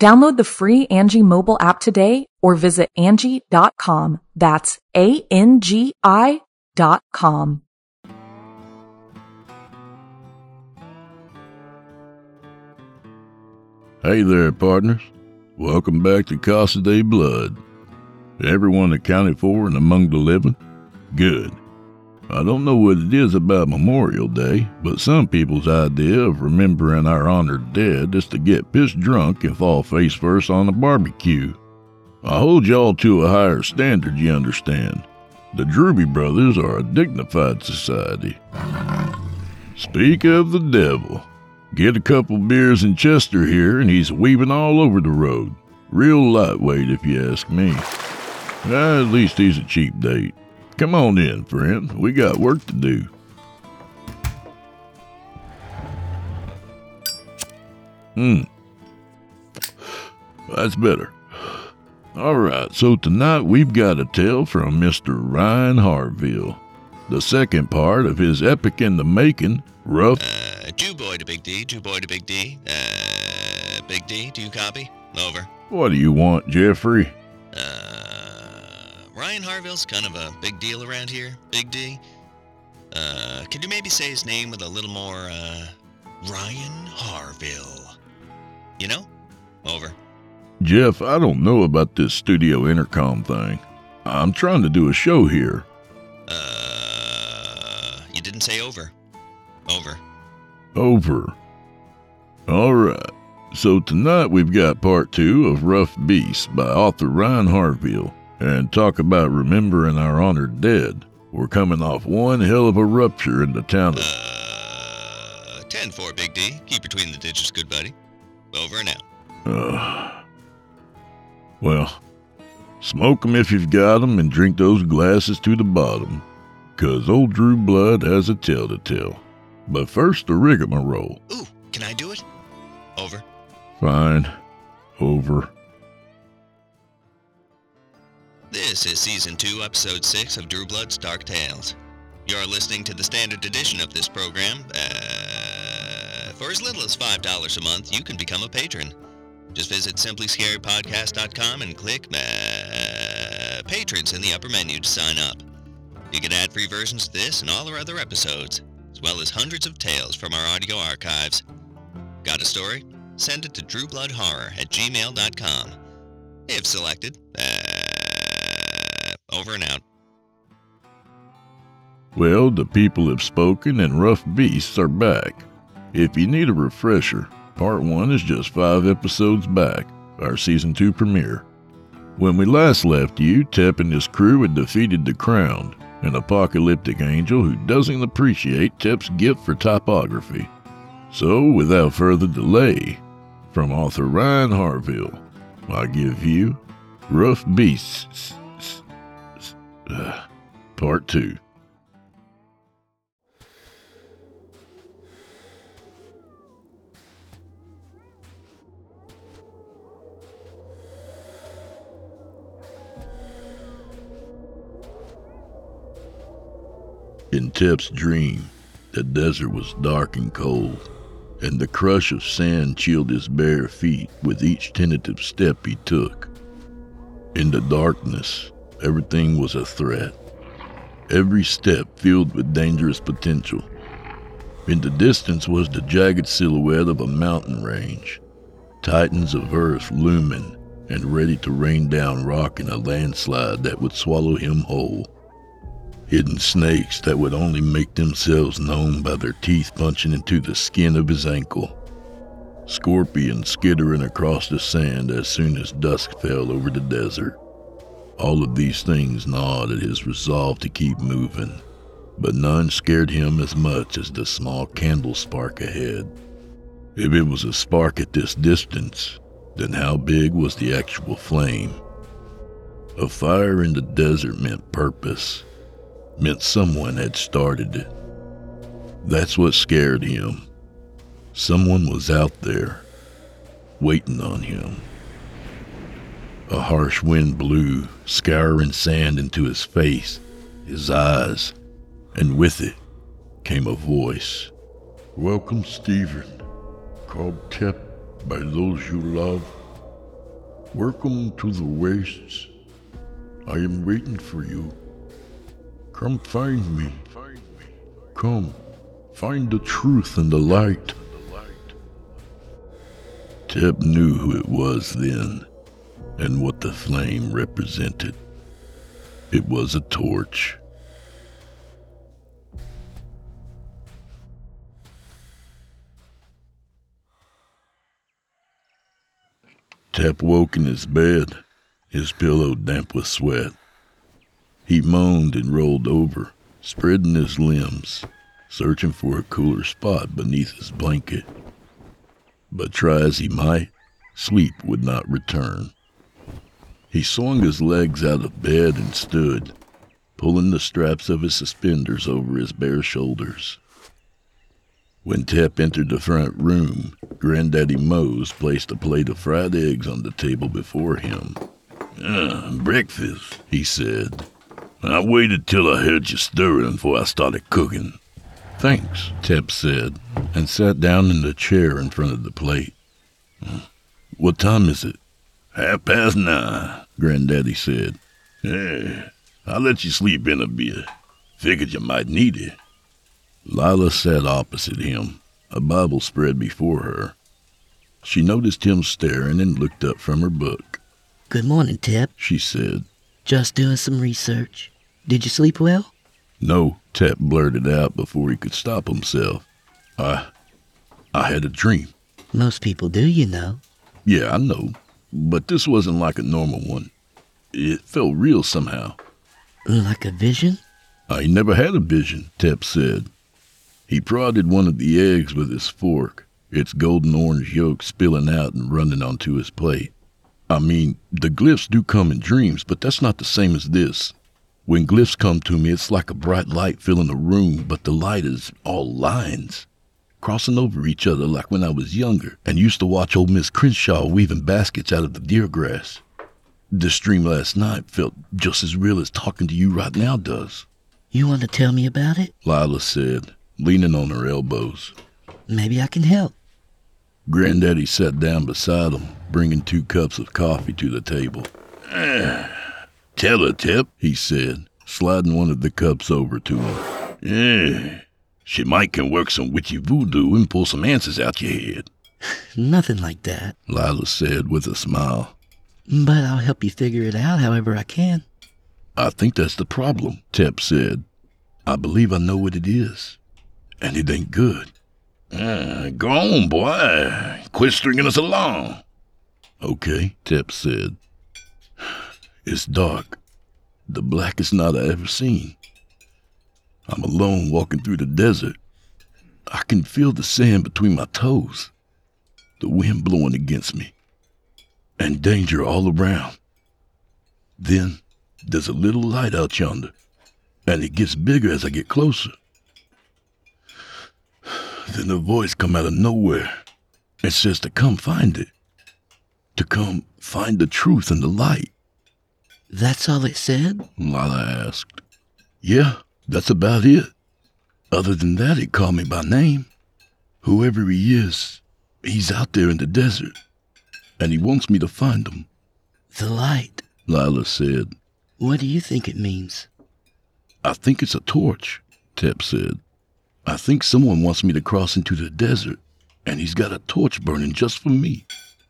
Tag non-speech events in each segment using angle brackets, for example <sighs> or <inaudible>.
Download the free Angie mobile app today or visit Angie.com. That's A-N-G-I dot com. Hey there, partners. Welcome back to Casa de Blood. Everyone accounted for and among the living? Good. I don't know what it is about Memorial Day, but some people's idea of remembering our honored dead is to get pissed drunk and fall face first on a barbecue. I hold y'all to a higher standard, you understand. The Drewby brothers are a dignified society. Speak of the devil. Get a couple beers in Chester here, and he's weaving all over the road. Real lightweight, if you ask me. at least he's a cheap date. Come on in, friend. We got work to do. Hmm. That's better. All right, so tonight we've got a tale from Mr. Ryan Harville. The second part of his epic in the making, Rough. Uh, Jew boy to Big D, two boy to Big D. Uh, Big D, do you copy? Over. What do you want, Jeffrey? Ryan Harville's kind of a big deal around here, Big D. Uh, could you maybe say his name with a little more, uh, Ryan Harville? You know? Over. Jeff, I don't know about this studio intercom thing. I'm trying to do a show here. Uh, you didn't say over. Over. Over. All right. So tonight we've got part two of Rough Beast by author Ryan Harville and talk about remembering our honored dead. We're coming off one hell of a rupture in the town of. Uh, 10 4, Big D. Keep between the ditches, good buddy. Over and out. Uh, <sighs> well, smoke 'em if you've got 'em and drink those glasses to the bottom. 'Cause old Drew Blood has a tale to tell. But first, the rigmarole. Ooh, can I do it? Over. Fine. Over. This is Season 2, Episode 6 of Drew Blood's Dark Tales. You're listening to the standard edition of this program. Uh, for as little as $5 a month, you can become a patron. Just visit simplyscarypodcast.com and click uh, Patrons in the upper menu to sign up. You get ad-free versions of this and all our other episodes, as well as hundreds of tales from our audio archives. Got a story? Send it to drewbloodhorror at gmail.com. If selected, uh, over and out. Well, the people have spoken and Rough Beasts are back. If you need a refresher, part one is just five episodes back, our season two premiere. When we last left you, Tep and his crew had defeated the Crown, an apocalyptic angel who doesn't appreciate Tep's gift for typography. So, without further delay, from author Ryan Harville, I give you Rough Beasts. Uh, part 2 In Tep's dream, the desert was dark and cold, and the crush of sand chilled his bare feet with each tentative step he took. In the darkness, Everything was a threat. Every step filled with dangerous potential. In the distance was the jagged silhouette of a mountain range, titans of earth looming and ready to rain down rock in a landslide that would swallow him whole. hidden snakes that would only make themselves known by their teeth punching into the skin of his ankle, scorpions skittering across the sand as soon as dusk fell over the desert. All of these things gnawed at his resolve to keep moving, but none scared him as much as the small candle spark ahead. If it was a spark at this distance, then how big was the actual flame? A fire in the desert meant purpose, meant someone had started it. That's what scared him. Someone was out there, waiting on him. A harsh wind blew, scouring sand into his face, his eyes, and with it came a voice. Welcome, Stephen, called Tep by those you love. Welcome to the wastes. I am waiting for you. Come find me. Come, find the truth and the light. Tep knew who it was then and what the flame represented. It was a torch. Tep woke in his bed, his pillow damp with sweat. He moaned and rolled over, spreading his limbs, searching for a cooler spot beneath his blanket. But try as he might, sleep would not return. He swung his legs out of bed and stood, pulling the straps of his suspenders over his bare shoulders. When Tep entered the front room, Granddaddy Mose placed a plate of fried eggs on the table before him. Ah, breakfast, He said, I waited till I heard you stirring before I started cooking. Thanks, Tep said, and sat down in the chair in front of the plate. What time is it? Half past nine. Granddaddy said. Yeah, I'll let you sleep in a bit. Figured you might need it. Lila sat opposite him, a Bible spread before her. She noticed him staring and looked up from her book. Good morning, Tep. She said, Just doing some research. Did you sleep well? No, Tep blurted out before he could stop himself. I. I had a dream. Most people do, you know. Yeah, I know. But this wasn't like a normal one. It felt real somehow. Like a vision? I never had a vision, Tep said. He prodded one of the eggs with his fork, its golden orange yolk spilling out and running onto his plate. I mean, the glyphs do come in dreams, but that's not the same as this. When glyphs come to me, it's like a bright light filling a room, but the light is all lines, crossing over each other like when I was younger and used to watch old Miss Crenshaw weaving baskets out of the deer grass. This dream last night felt just as real as talking to you right now does, You want to tell me about it? Lila said, leaning on her elbows. Maybe I can help. Granddaddy sat down beside him, bringing two cups of coffee to the table. <sighs> Tell her, Tep. He said, sliding one of the cups over to him. <sighs> She might can work some witchy voodoo and pull some answers out your head. <laughs> Nothing like that. Lila said with a smile. But I'll help you figure it out however I can. I think that's the problem, Tep said. I believe I know what it is. And it ain't good. Ah, go on, boy. Quit stringing us along. Okay, Tep said. <sighs> It's dark. The blackest night I ever seen. I'm alone walking through the desert. I can feel the sand between my toes, the wind blowing against me, and danger all around. Then there's a little light out yonder, and it gets bigger as I get closer. Then a voice come out of nowhere. and says to come find it. To come find the truth and the light. That's all it said? Lila asked. Yeah, that's about it. Other than that, he called me by name. Whoever he is, he's out there in the desert. And he wants me to find him, The light. Lila said. What do you think it means? I think it's a torch, Tep said. I think someone wants me to cross into the desert, and he's got a torch burning just for me,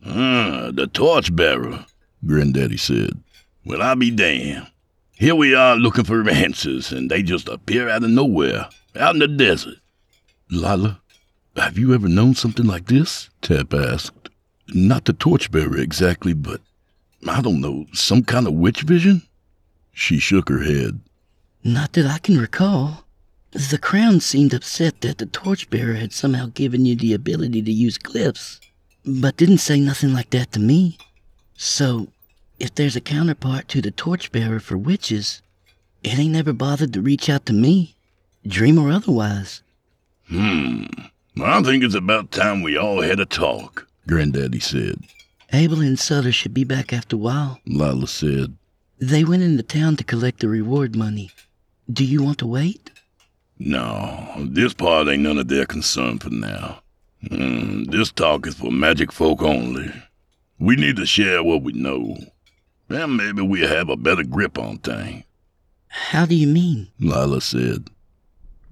Ah, the torch bearer. Granddaddy said. Well, I'll be damned. Here we are looking for answers, and they just appear out of nowhere, out in the desert. Lila, have you ever known something like this? Tep asked. Not the torchbearer exactly, but I don't know, some kind of witch vision? She shook her head. Not that I can recall. The crown seemed upset that the torchbearer had somehow given you the ability to use glyphs, but didn't say nothing like that to me. So, if there's a counterpart to the torchbearer for witches, it ain't never bothered to reach out to me, dream or otherwise. Hmm. I think it's about time we all had a talk, Granddaddy said. Abel and Sutter should be back after a while. Lila said. They went into town to collect the reward money. Do you want to wait? No, this part ain't none of their concern for now. Mm, this talk is for magic folk only. We need to share what we know. And maybe we'll have a better grip on things. How do you mean? Lila said.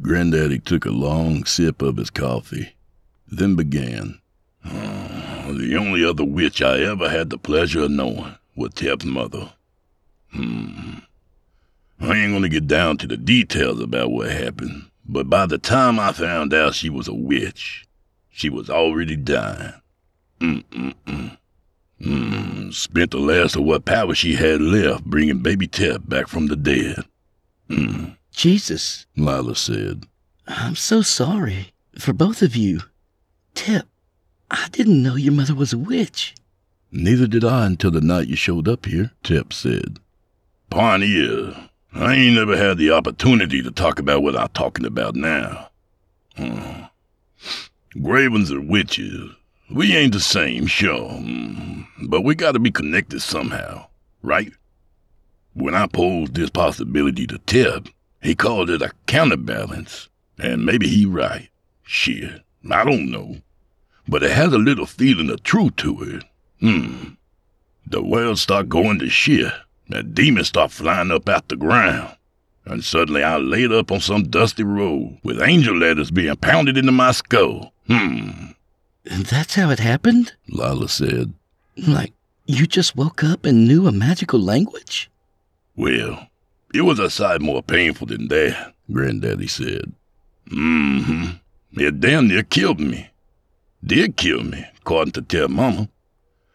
Granddaddy took a long sip of his coffee, then began. Oh, the only other witch I ever had the pleasure of knowing was Tep's mother. Hmm. I ain't gonna get down to the details about what happened, but by the time I found out she was a witch, she was already dying. Mm-mm-mm. Mm, spent the last of what power she had left bringing baby Tep back from the dead. Mm. Jesus, Lila said. I'm so sorry for both of you. Tep, I didn't know your mother was a witch. Neither did I until the night you showed up here, Tep said. Pioneer, I ain't never had the opportunity to talk about what I'm talking about now. Hmm. Gravens are witches. We ain't the same, sure, but we gotta be connected somehow, right? When I posed this possibility to Tep, he called it a counterbalance, and maybe he right. Shit, I don't know. But it has a little feeling of truth to it. Hmm. The world start going to shit. The demons start flying up out the ground. And suddenly I laid up on some dusty road with angel letters being pounded into my skull. Hmm. That's how it happened? Lila said. Like, you just woke up and knew a magical language? Well, it was a sight more painful than that, Granddaddy said. Mm-hmm. It damn near killed me. Did kill me, according to tell Mama.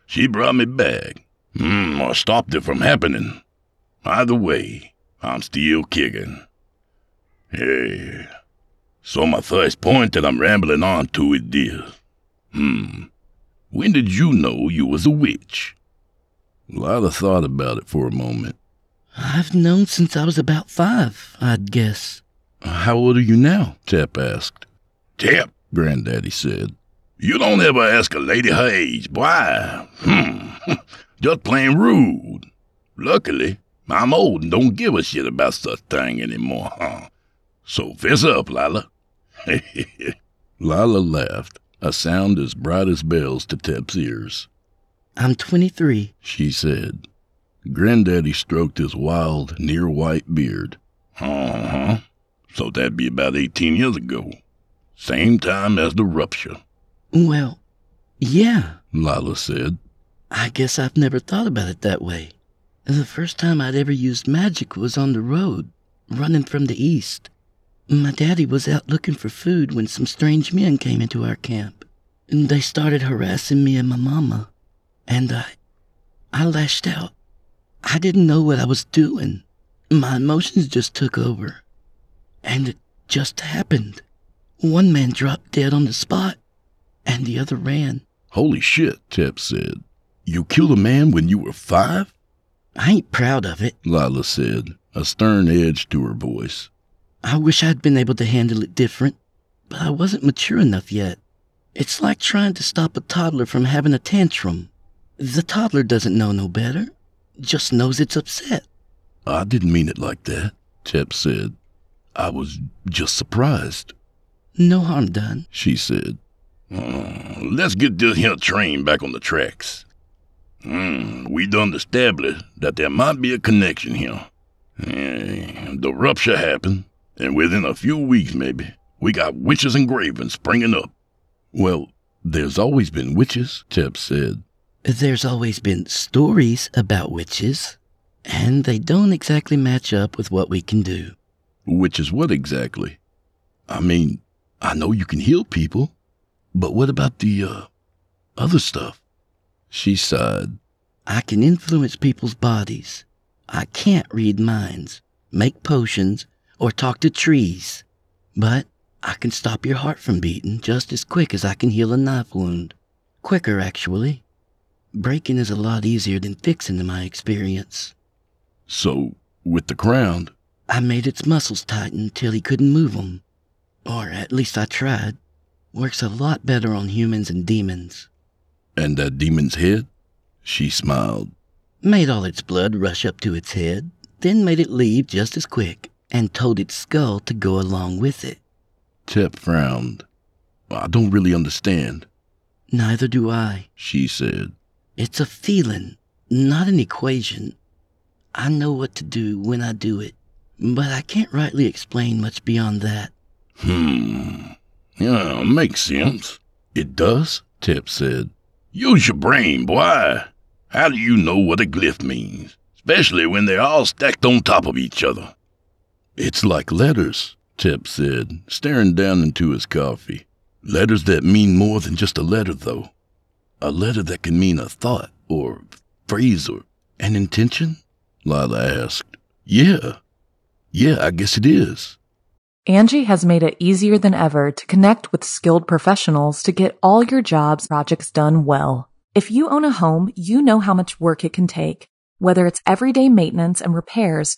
She brought me back. Mm, or stopped it from happening. Either way, I'm still kicking. Hey. So my first point that I'm rambling on to is this. Hmm. When did you know you was a witch? Lila thought about it for a moment. I've known since I was about five, I'd guess. How old are you now? Tep asked. Tep, Granddaddy said. You don't ever ask a lady her age, boy. Hmm. <laughs> Just plain rude. Luckily, I'm old and don't give a shit about such thing anymore, huh? So fess up, Lila. <laughs> Lila laughed, a sound as bright as bells to Tep's ears. I'm 23, she said. Granddaddy stroked his wild, near white beard. Uh-huh. So that'd be about 18 years ago. Same time as the rupture. Well, yeah, Lila said. I guess I've never thought about it that way. The first time I'd ever used magic was on the road, running from the east. My daddy was out looking for food when some strange men came into our camp. And they started harassing me and my mama. And I. I lashed out. I didn't know what I was doing. My emotions just took over. And it just happened. One man dropped dead on the spot, and the other ran. Holy shit, Tep said. You killed a man when you were five? I ain't proud of it, Lila said, a stern edge to her voice. I wish I'd been able to handle it different, but I wasn't mature enough yet. It's like trying to stop a toddler from having a tantrum. The toddler doesn't know no better, just knows it's upset. I didn't mean it like that, Tep said. I was just surprised. No harm done, she said. Uh, let's get this here train back on the tracks. Mm, we done established that there might be a connection here. Uh, the rupture happened, and within a few weeks, maybe, we got witches and gravens springing up. Well, there's always been witches, Tep said. There's always been stories about witches. And they don't exactly match up with what we can do. Which is what exactly? I mean, I know you can heal people, but what about the, uh, other stuff? She sighed. I can influence people's bodies. I can't read minds, make potions, or talk to trees. But I can stop your heart from beating just as quick as I can heal a knife wound. Quicker, actually. Breaking is a lot easier than fixing, in my experience. So, with the crown, I made its muscles tighten till he couldn't move 'em. Or at least I tried. Works a lot better on humans and demons. and that demon's head? She smiled. Made all its blood rush up to its head, then made it leave just as quick, and told its skull to go along with it. Tep frowned. I don't really understand, Neither do I. she said. It's a feeling, not an equation. I know what to do when I do it, but I can't rightly explain much beyond that. Hmm. Yeah, makes sense. It does? Tep said. Use your brain, boy. How do you know what a glyph means? Especially when they're all stacked on top of each other. It's like letters, Tep said, staring down into his coffee. Letters that mean more than just a letter, though. A letter that can mean a thought, or phrase, or an intention? Lila asked. Yeah. Yeah, I guess it is. Angie has made it easier than ever to connect with skilled professionals to get all your jobs projects done well. If you own a home, you know how much work it can take, whether it's everyday maintenance and repairs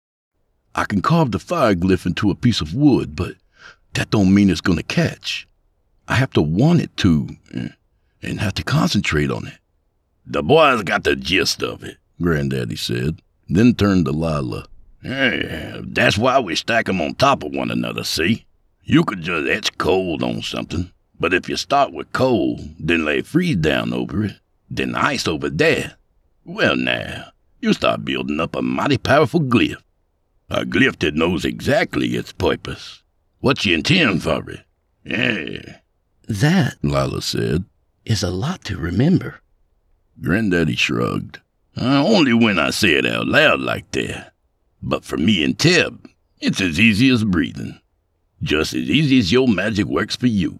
I can carve the fire glyph into a piece of wood, but that don't mean it's gonna catch. I have to want it to, eh, and have to concentrate on it. The boy's got the gist of it. Granddaddy said, then turned to Lila. That's why we stack 'em on top of one another, see? You could just etch cold on something, but if you start with coal, then lay freeze down over it, then ice over there, well now, you start building up a mighty powerful glyph. A glyph that knows exactly its purpose. What you intend for it. Yeah. That Lila said. is a lot to remember. Granddaddy shrugged. Uh, only when I say it out loud like that. But for me and Tep, it's as easy as breathing. Just as easy as your magic works for you.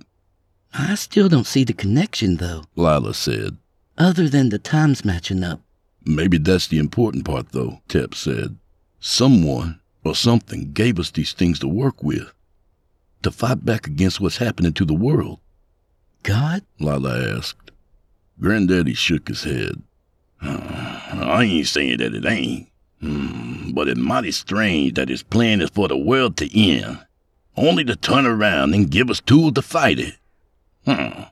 I still don't see the connection, though, Lila said. other than the times matching up. Maybe that's the important part, though, Tep said. Someone or something gave us these things to work with, to fight back against what's happening to the world, God? Lila asked. Granddaddy shook his head. <sighs> I ain't saying that it ain't. Hmm, but it's mighty strange that his plan is for the world to end, only to turn around and give us tools to fight it. Hmm.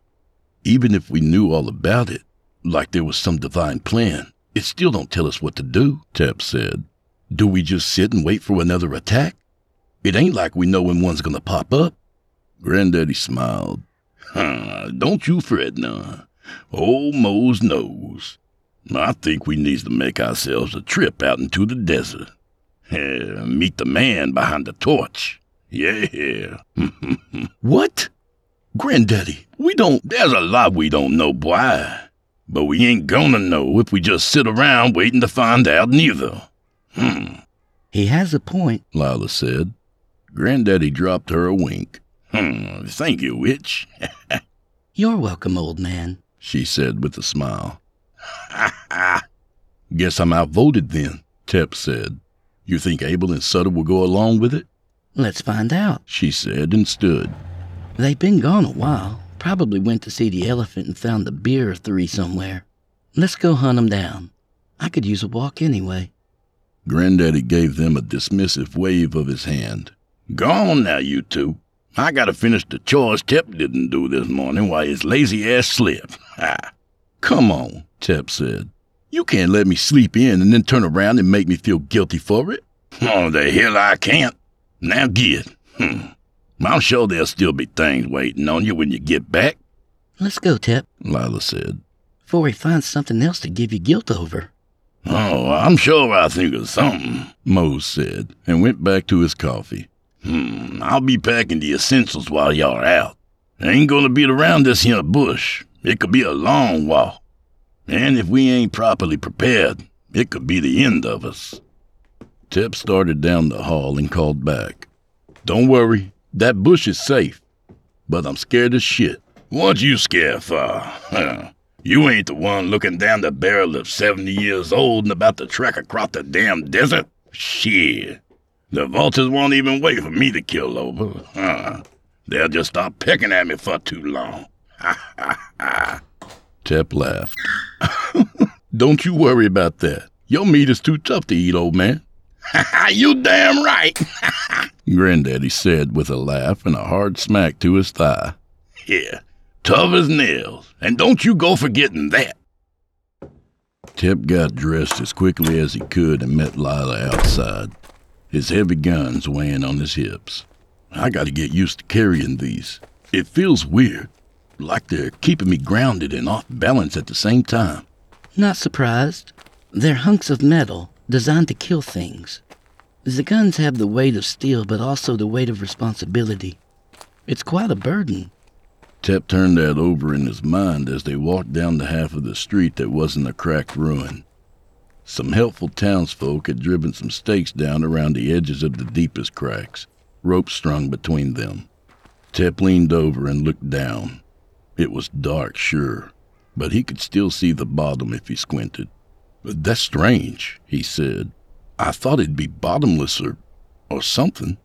Even if we knew all about it, like there was some divine plan, it still don't tell us what to do, Tep said. Do we just sit and wait for another attack? It ain't like we know when one's gonna pop up. Granddaddy smiled. Don't you fret none. Old Mose knows. I think we needs to make ourselves a trip out into the desert. Meet the man behind the torch. Yeah. <laughs> What? Granddaddy, we don't. There's a lot we don't know, boy. But we ain't gonna know if we just sit around waiting to find out neither. Hmm. He has a point. Lila said. Granddaddy dropped her a wink. Hmm. Thank you, witch. <laughs> You're welcome, old man. She said with a smile. <laughs> Guess I'm outvoted then, Tep said. You think Abel and Sutter will go along with it? Let's find out. She said and stood. They've been gone a while. Probably went to see the elephant and found the beer or three somewhere. Let's go hunt 'em down. I could use a walk anyway. Granddaddy gave them a dismissive wave of his hand. Gone now, you two. I gotta finish the chores Tep didn't do this morning while his lazy ass slept. <laughs> Ah. Come on, Tep said. You can't let me sleep in and then turn around and make me feel guilty for it. <laughs> Oh, the hell I can't. Now get. <laughs> Hmm. I'm sure there'll still be things waiting on you when you get back. Let's go, Tep, Lila said. before he finds something else to give you guilt over. Oh, I'm sure I'll think of something. Mose said, and went back to his coffee. Hmm, I'll be packing the essentials while y'all are out. I ain't gonna beat around this here bush. It could be a long walk. And if we ain't properly prepared, it could be the end of us. Tep started down the hall and called back. Don't worry, that bush is safe. But I'm scared as shit. What you scared for? <laughs> Huh. You ain't the one looking down the barrel of 70 years old and about to trek across the damn desert? Shit. The vultures won't even wait for me to kill over. Huh. They'll just stop pecking at me for too long. Ha ha ha. Laughed. Don't you worry about that. Your meat is too tough to eat, old man. <laughs> you damn right. <laughs> Granddaddy said with a laugh and a hard smack to his thigh. Yeah, tough as nails. And don't you go forgetting that. Tep got dressed as quickly as he could and met Lila outside, his heavy guns weighing on his hips. I gotta get used to carrying these. It feels weird, like they're keeping me grounded and off balance at the same time. Not surprised. They're hunks of metal designed to kill things. The guns have the weight of steel, but also the weight of responsibility. It's quite a burden. Tep turned that over in his mind as they walked down the half of the street that wasn't a cracked ruin. Some helpful townsfolk had driven some stakes down around the edges of the deepest cracks, ropes strung between them. Tep leaned over and looked down. It was dark, sure, but he could still see the bottom if he squinted. That's strange, he said. I thought it'd be bottomless or, or something.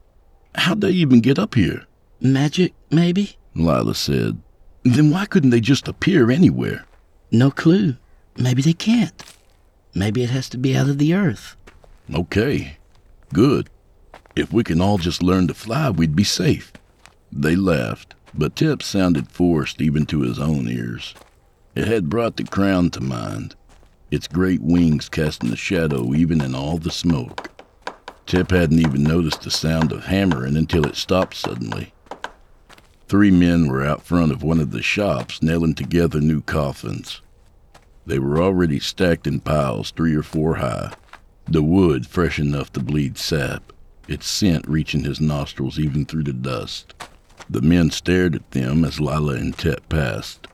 How'd they even get up here? Magic, maybe? Lila said. Then why couldn't they just appear anywhere? No clue. Maybe they can't. Maybe it has to be out of the earth. Okay, good. If we can all just learn to fly, we'd be safe. They laughed, but Tep sounded forced even to his own ears. It had brought the crown to mind, its great wings casting a shadow even in all the smoke. Tep hadn't even noticed the sound of hammering until it stopped suddenly. Three men were out front of one of the shops nailing together new coffins. They were already stacked in piles three or four high, the wood fresh enough to bleed sap, its scent reaching his nostrils even through the dust. The men stared at them as Lila and Tep passed.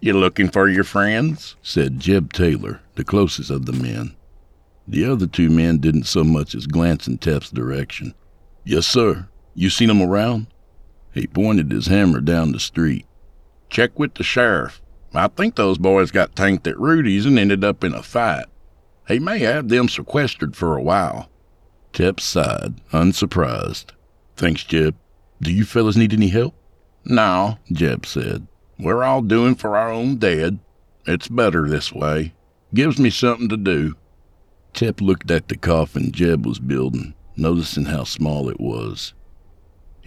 You looking for your friends? said Jeb Taylor, the closest of the men. The other two men didn't so much as glance in Tep's direction. Yes, sir. You seen 'em around? He pointed his hammer down the street. Check with the sheriff. I think those boys got tanked at Rudy's and ended up in a fight. He may have them sequestered for a while. Tep sighed, unsurprised. Thanks, Jeb. Do you fellas need any help? No, Jeb said. we're all doing for our own dead. It's better this way. Gives me something to do. Tep looked at the coffin Jeb was building, noticing how small it was.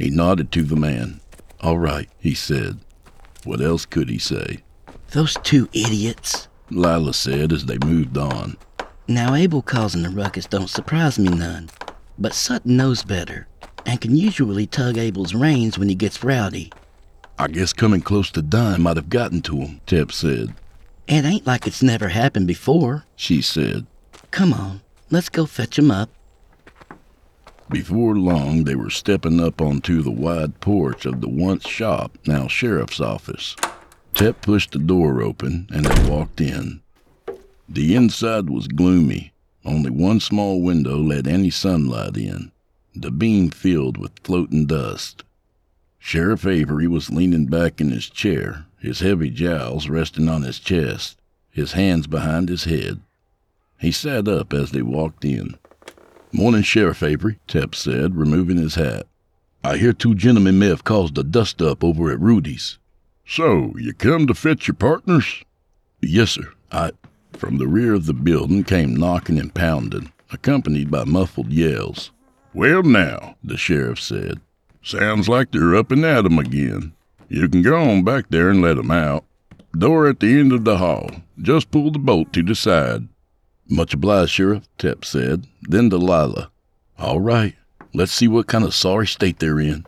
He nodded to the man. All right, he said. What else could he say? Those two idiots. Lila said as they moved on. Now, Abel causing the ruckus don't surprise me none. But Sutter knows better, and can usually tug Abel's reins when he gets rowdy. I guess coming close to dying might have gotten to him, Tep said. It ain't like it's never happened before. She said. Come on, let's go fetch him up. Before long, they were stepping up onto the wide porch of the once shop, now sheriff's office. Tep pushed the door open and they walked in. The inside was gloomy. Only one small window let any sunlight in, the beam filled with floating dust. Sheriff Avery was leaning back in his chair, his heavy jowls resting on his chest, his hands behind his head. He sat up as they walked in. Morning, Sheriff Avery, Tep said, removing his hat. I hear two gentlemen may have caused a dust up over at Rudy's. So, you come to fetch your partners? Yes, sir. I. From the rear of the building came knocking and pounding, accompanied by muffled yells. Well, now, the sheriff said. Sounds like they're up and at 'em again. You can go on back there and let 'em out. Door at the end of the hall. Just pull the bolt to the side. Much obliged, Sheriff, Tep said. Then to Lila. All right, let's see what kind of sorry state they're in.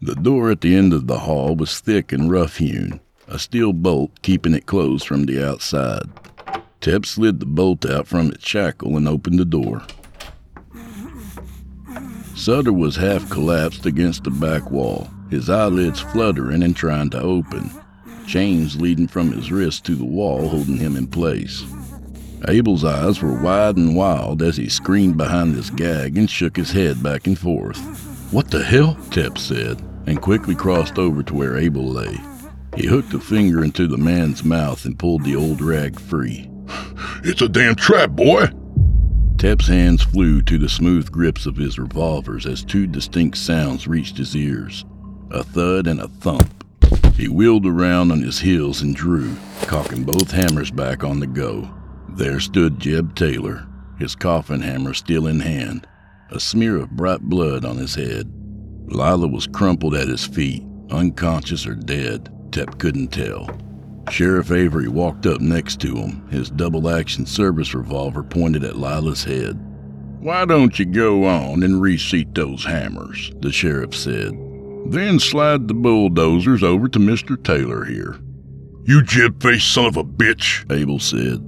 The door at the end of the hall was thick and rough hewn, a steel bolt keeping it closed from the outside. Tep slid the bolt out from its shackle and opened the door. Sutter was half collapsed against the back wall, his eyelids fluttering and trying to open, chains leading from his wrists to the wall holding him in place. Abel's eyes were wide and wild as he screamed behind his gag and shook his head back and forth. What the hell? Tep said, and quickly crossed over to where Abel lay. He hooked a finger into the man's mouth and pulled the old rag free. <sighs> It's a damn trap, boy! Tep's hands flew to the smooth grips of his revolvers as two distinct sounds reached his ears a thud and a thump. He wheeled around on his heels and drew, cocking both hammers back on the go. There stood Jeb Taylor, his coffin hammer still in hand, a smear of bright blood on his head. Lila was crumpled at his feet, unconscious or dead. Tep couldn't tell. Sheriff Avery walked up next to him, his double action service revolver pointed at Lila's head. Why don't you go on and reseat those hammers? The sheriff said. Then slide the bulldozers over to Mr. Taylor here. You jib faced son of a bitch, Abel said.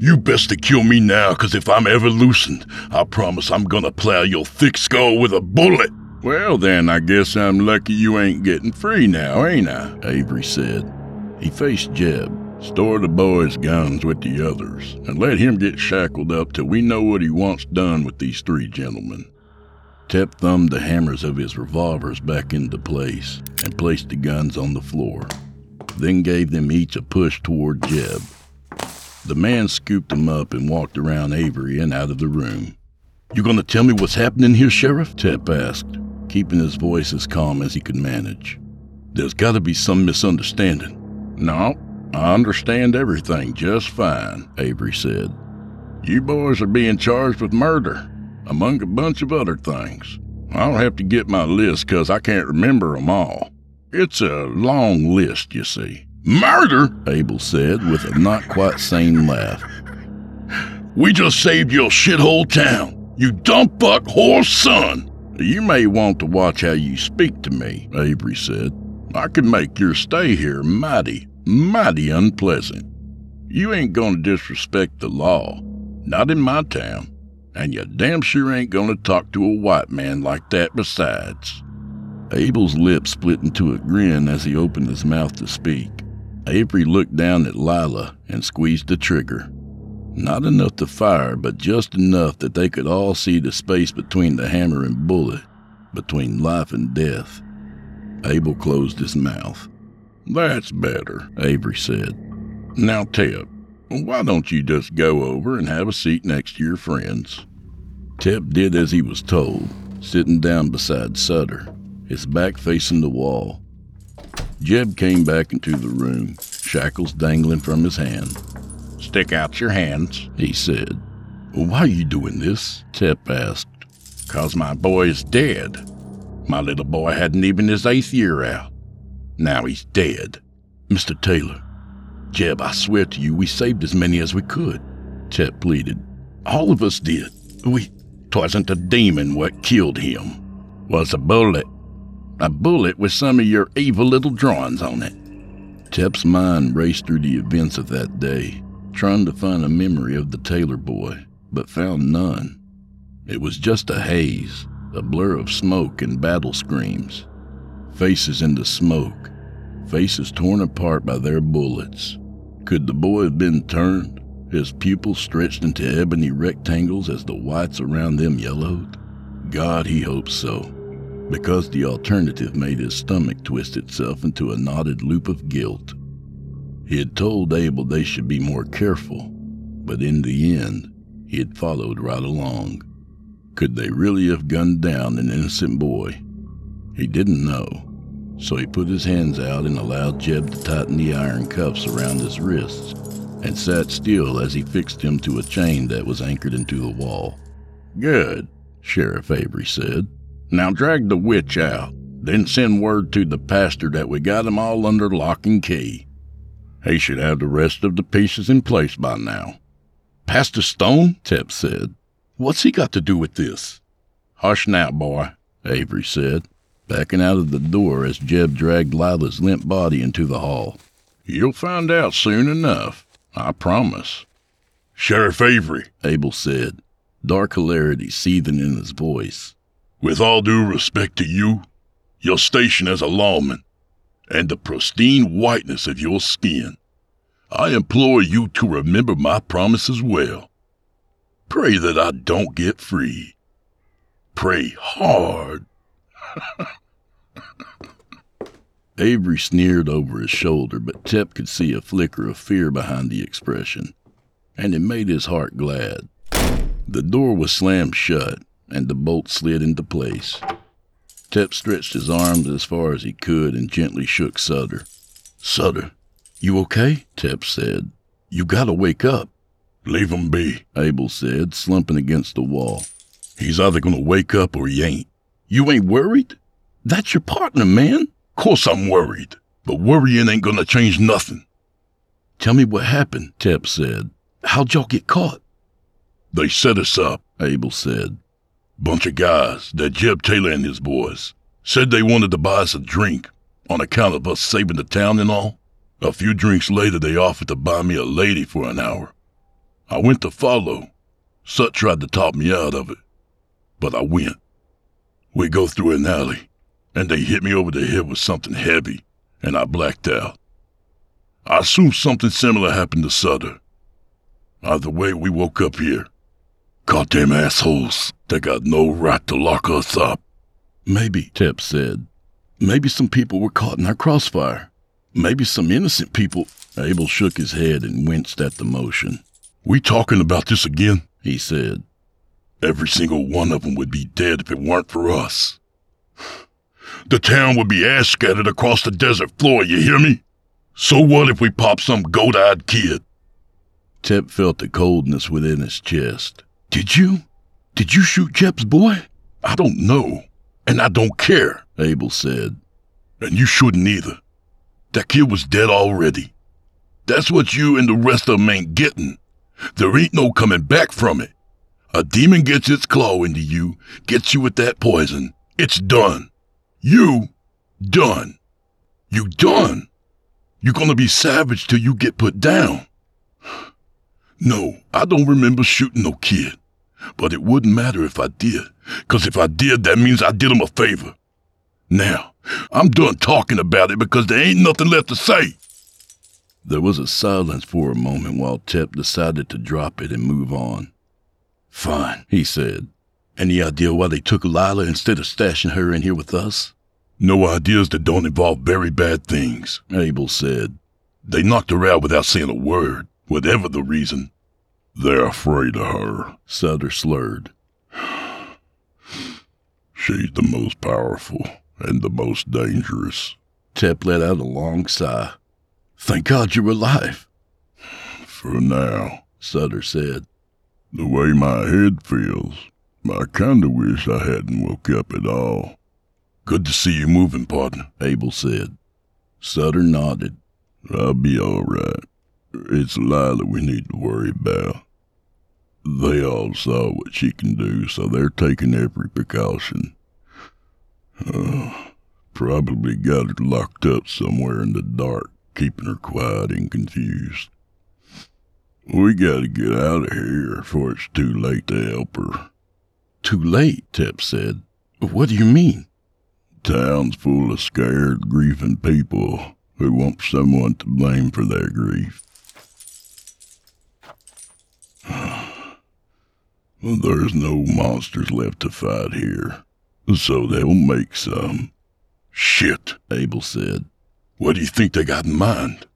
You best to kill me now, because if I'm ever loosened, I promise I'm gonna plow your thick skull with a bullet. Well, then, I guess I'm lucky you ain't getting free now, ain't I? Avery said. He faced Jeb. Store the boy's guns with the others, and let him get shackled up till we know what he wants done with these three gentlemen. Tep thumbed the hammers of his revolvers back into place and placed the guns on the floor, then gave them each a push toward Jeb. The man scooped him up and walked around Avery and out of the room. You gonna tell me what's happening here, Sheriff? Tep asked, keeping his voice as calm as he could manage. There's gotta be some misunderstanding. No, I understand everything just fine, Avery said. You boys are being charged with murder, among a bunch of other things. I'll have to get my list 'cause I can't remember remember 'em all. It's a long list, you see. Murder? Abel said with a not quite sane laugh. We just saved your shithole town, you dumb fuck whore son. You may want to watch how you speak to me, Avery said. I could make your stay here mighty, mighty unpleasant. You ain't gonna disrespect the law, not in my town, and you damn sure ain't gonna talk to a white man like that besides. Abel's lips split into a grin as he opened his mouth to speak. Avery looked down at Lila and squeezed the trigger. Not enough to fire, but just enough that they could all see the space between the hammer and bullet, between life and death. Abel closed his mouth. That's better, Avery said. Now, Tep, why don't you just go over and have a seat next to your friends? Tep did as he was told, sitting down beside Sutter, his back facing the wall. Jeb came back into the room, shackles dangling from his hand. Stick out your hands, he said. Why are you doing this? Tep asked. Cause my boy is dead. My little boy hadn't even his eighth year out. Now he's dead. Mr. Taylor, Jeb, I swear to you, we saved as many as we could. Tep pleaded. All of us did. We. Twasn't a demon what killed him. Was a bullet. A bullet with some of your evil little drawings on it. Tep's mind raced through the events of that day, trying to find a memory of the Taylor boy, but found none. It was just a haze, a blur of smoke and battle screams. Faces in the smoke, faces torn apart by their bullets. Could the boy have been turned, his pupils stretched into ebony rectangles as the whites around them yellowed? God, he hoped so, because the alternative made his stomach twist itself into a knotted loop of guilt. He had told Abel they should be more careful, but in the end, he had followed right along. Could they really have gunned down an innocent boy? He didn't know, so he put his hands out and allowed Jeb to tighten the iron cuffs around his wrists. and sat still as he fixed him to a chain that was anchored into the wall. Good, Sheriff Avery said. Now drag the witch out, then send word to the pastor that we got him all under lock and key. He should have the rest of the pieces in place by now. Pastor Stone? Tep said. What's he got to do with this? Hush now, boy, Avery said, backing out of the door as Jeb dragged Lila's limp body into the hall. You'll find out soon enough, I promise. Sheriff Avery, Abel said, dark hilarity seething in his voice. With all due respect to you, your station as a lawman, and the pristine whiteness of your skin, I implore you to remember my promises well. Pray that I don't get free. Pray hard. <laughs> Avery sneered over his shoulder, but Tep could see a flicker of fear behind the expression, and it made his heart glad. The door was slammed shut, and the bolt slid into place. Tep stretched his arms as far as he could and gently shook Sutter. Sutter, you okay? Tep said. You gotta wake up. Leave him be, Abel said, slumping against the wall. He's either gonna wake up or he ain't. You ain't worried? That's your partner, man. Course I'm worried, but worrying ain't gonna change nothing. Tell me what happened, Tep said. How'd y'all get caught? They set us up, Abel said. Bunch of guys, that Jeb Taylor and his boys, said they wanted to buy us a drink on account of us saving the town and all. A few drinks later, they offered to buy me a lady for an hour. I went to follow. Sut tried to talk me out of it, but I went. We go through an alley, and they hit me over the head with something heavy, and I blacked out. I assume something similar happened to Sutter. Either way, we woke up here. Goddamn assholes. They got no right to lock us up. Maybe, Tep said. Maybe some people were caught in our crossfire. Maybe some innocent people. Abel shook his head and winced at the motion. We talking about this again? He said. Every single one of them would be dead if it weren't for us. The town would be ash scattered across the desert floor, you hear me? So what if we pop some goat eyed kid? Tep felt the coldness within his chest. Did you? Did you shoot Jeb's boy? I don't know, and I don't care, Abel said. And you shouldn't either. That kid was dead already. That's what you and the rest of them ain't getting. There ain't no coming back from it. A demon gets its claw into you, gets you with that poison. It's done. You, done. You done. You're gonna be savage till you get put down. <sighs> No, I don't remember shooting no kid. But it wouldn't matter if I did, 'cause if I did, that means I did him a favor. Now, I'm done talking about it because there ain't nothing left to say. There was a silence for a moment while Tep decided to drop it and move on. Fine, he said. Any idea why they took Lila instead of stashing her in here with us? No ideas that don't involve very bad things, Abel said. They knocked her out without saying a word, whatever the reason. They're afraid of her, Sutter slurred. <sighs> She's the most powerful and the most dangerous. Tep let out a long sigh. Thank God you're alive. <sighs> For now, Sutter said. The way my head feels, I kinda wish I hadn't woke up at all. Good to see you moving, partner, Abel said. Sutter nodded. I'll be all right. It's Lila we need to worry about. They all saw what she can do, so they're taking every precaution. Uh, probably got her locked up somewhere in the dark, keeping her quiet and confused. We gotta get out of here before it's too late to help her. Too late, Tep said. What do you mean? Town's full of scared, grieving people who want someone to blame for their grief. There's no monsters left to fight here, so they'll make some. Shit, Abel said. What do you think they got in mind?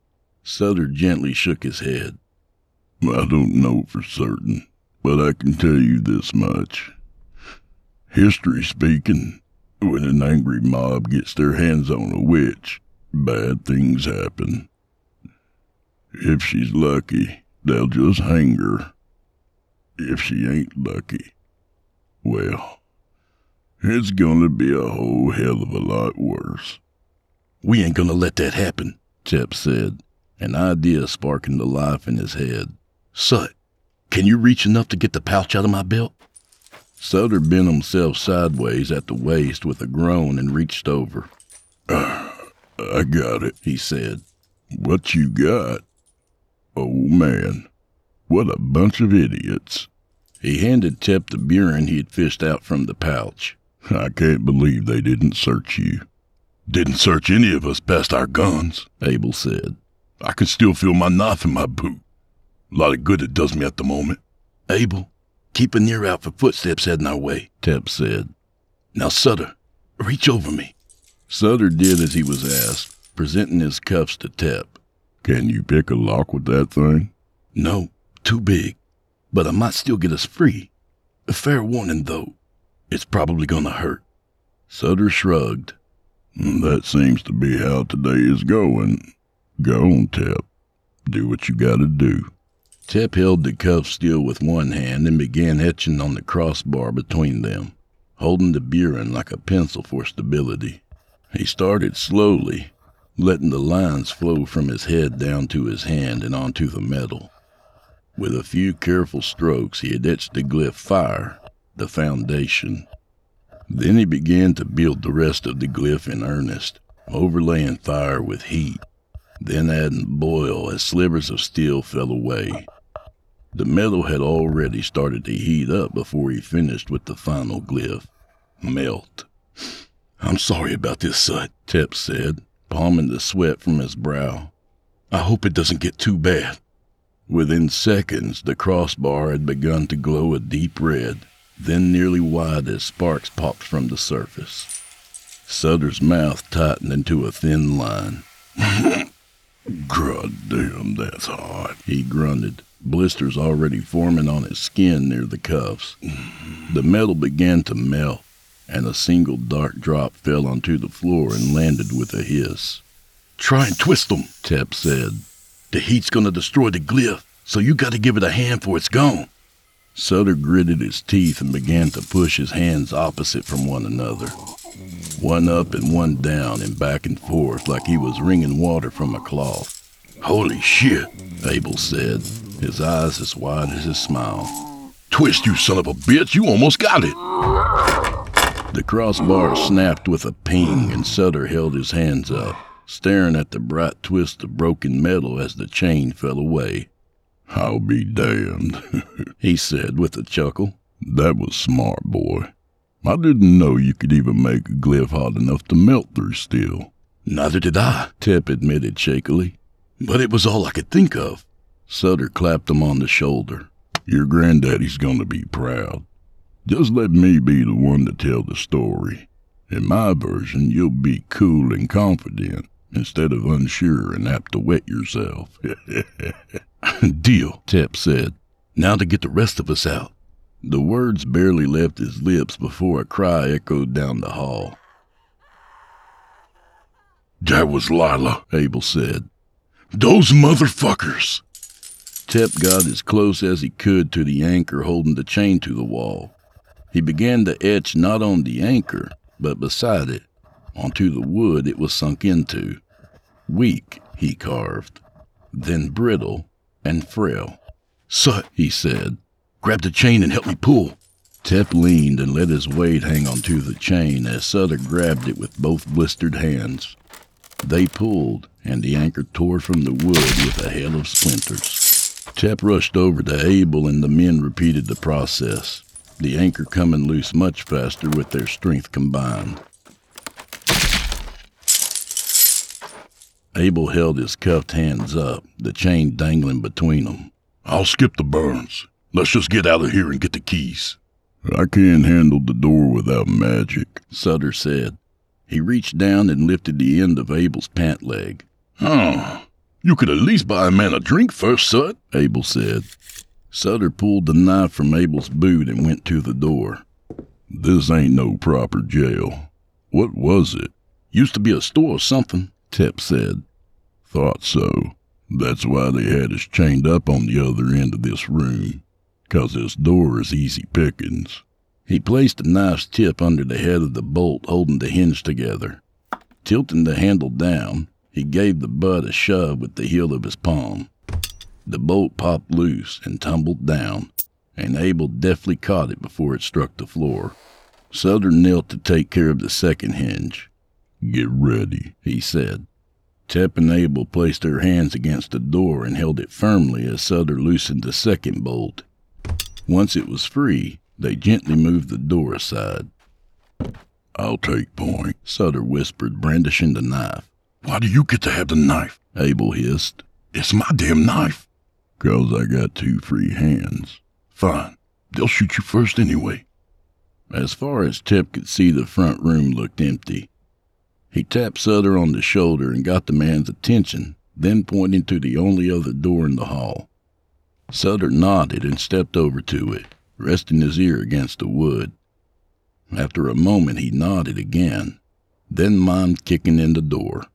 Sutter gently shook his head. I don't know for certain, but I can tell you this much. History speaking, when an angry mob gets their hands on a witch, bad things happen. If she's lucky, they'll just hang her. If she ain't lucky. Well, it's gonna be a whole hell of a lot worse. We ain't gonna let that happen, Tep said, an idea sparking the life in his head. Sut, can you reach enough to get the pouch out of my belt? Sutter bent himself sideways at the waist with a groan and reached over. Uh, <sighs> I got it, he said. What you got? Oh man, what a bunch of idiots. He handed Tep the burin he had fished out from the pouch. I can't believe they didn't search you. Didn't search any of us past our guns, Abel said. I can still feel my knife in my boot. A lot of good it does me at the moment. Abel, keep an ear out for footsteps heading our way, Tep said. Now, Sutter, reach over me. Sutter did as he was asked, presenting his cuffs to Tep. Can you pick a lock with that thing? No, too big. But I might still get us free. A fair warning, though. It's probably gonna hurt. Sutter shrugged. Mm, that seems to be how today is going. Go on, Tep. Do what you gotta do. Tep held the cuff still with one hand and began etching on the crossbar between them, holding the burin like a pencil for stability. He started slowly, letting the lines flow from his head down to his hand and onto the metal. With a few careful strokes, he had etched the glyph fire, the foundation. Then he began to build the rest of the glyph in earnest, overlaying fire with heat, then adding boil as slivers of steel fell away. The metal had already started to heat up before he finished with the final glyph. Melt. I'm sorry about this, Sut, Tep said, palming the sweat from his brow. I hope it doesn't get too bad. Within seconds, the crossbar had begun to glow a deep red, then nearly white as sparks popped from the surface. Sutter's mouth tightened into a thin line. <laughs> God damn, that's hot, he grunted, blisters already forming on his skin near the cuffs. The metal began to melt, and a single dark drop fell onto the floor and landed with a hiss. Try and twist them, Tep said. The heat's gonna destroy the glyph, so you gotta give it a hand for it's gone. Sutter gritted his teeth and began to push his hands opposite from one another. One up and one down and back and forth like he was wringing water from a cloth. Holy shit, Abel said, his eyes as wide as his smile. Twist, you son of a bitch, you almost got it. The crossbar snapped with a ping and Sutter held his hands up staring at the bright twist of broken metal as the chain fell away. I'll be damned, <laughs> he said with a chuckle. That was smart, boy. I didn't know you could even make a glyph hot enough to melt through steel. Neither did I, Tep admitted shakily. But it was all I could think of. Sutter clapped him on the shoulder. Your granddaddy's gonna be proud. Just let me be the one to tell the story. In my version, you'll be cool and confident, instead of unsure and apt to wet yourself. <laughs> Deal, Tep said. Now to get the rest of us out. The words barely left his lips before a cry echoed down the hall. That was Lila, Abel said. Those motherfuckers! Tep got as close as he could to the anchor holding the chain to the wall. He began to etch not on the anchor, but beside it, onto the wood it was sunk into. Weak, he carved, then brittle and frail. Sut, he said, grab the chain and help me pull. Tep leaned and let his weight hang onto the chain as Sutter grabbed it with both blistered hands. They pulled, and the anchor tore from the wood with a hail of splinters. Tep rushed over to Abel, and the men repeated the process, the anchor coming loose much faster with their strength combined. Abel held his cuffed hands up, the chain dangling between them. I'll skip the burns. Let's just get out of here and get the keys. I can't handle the door without magic, Sutter said. He reached down and lifted the end of Abel's pant leg. Oh, you could at least buy a man a drink first, Sut, Abel said. Sutter pulled the knife from Abel's boot and went to the door. This ain't no proper jail. What was it? Used to be a store or something. Tep said. Thought so. That's why they had us chained up on the other end of this room, 'cause this door is easy pickings. He placed the knife's tip under the head of the bolt holding the hinge together. Tilting the handle down, he gave the butt a shove with the heel of his palm. The bolt popped loose and tumbled down, and Abel deftly caught it before it struck the floor. Sutter knelt to take care of the second hinge. Get ready, he said. Tep and Abel placed their hands against the door and held it firmly as Sutter loosened the second bolt. Once it was free, they gently moved the door aside. I'll take point, Sutter whispered, brandishing the knife. Why do you get to have the knife? Abel hissed. It's my damn knife. 'Cause I got two free hands. Fine. They'll shoot you first anyway. As far as Tep could see, the front room looked empty. He tapped Sutter on the shoulder and got the man's attention, then pointing to the only other door in the hall. Sutter nodded and stepped over to it, resting his ear against the wood. After a moment, he nodded again, then mimed kicking in the door.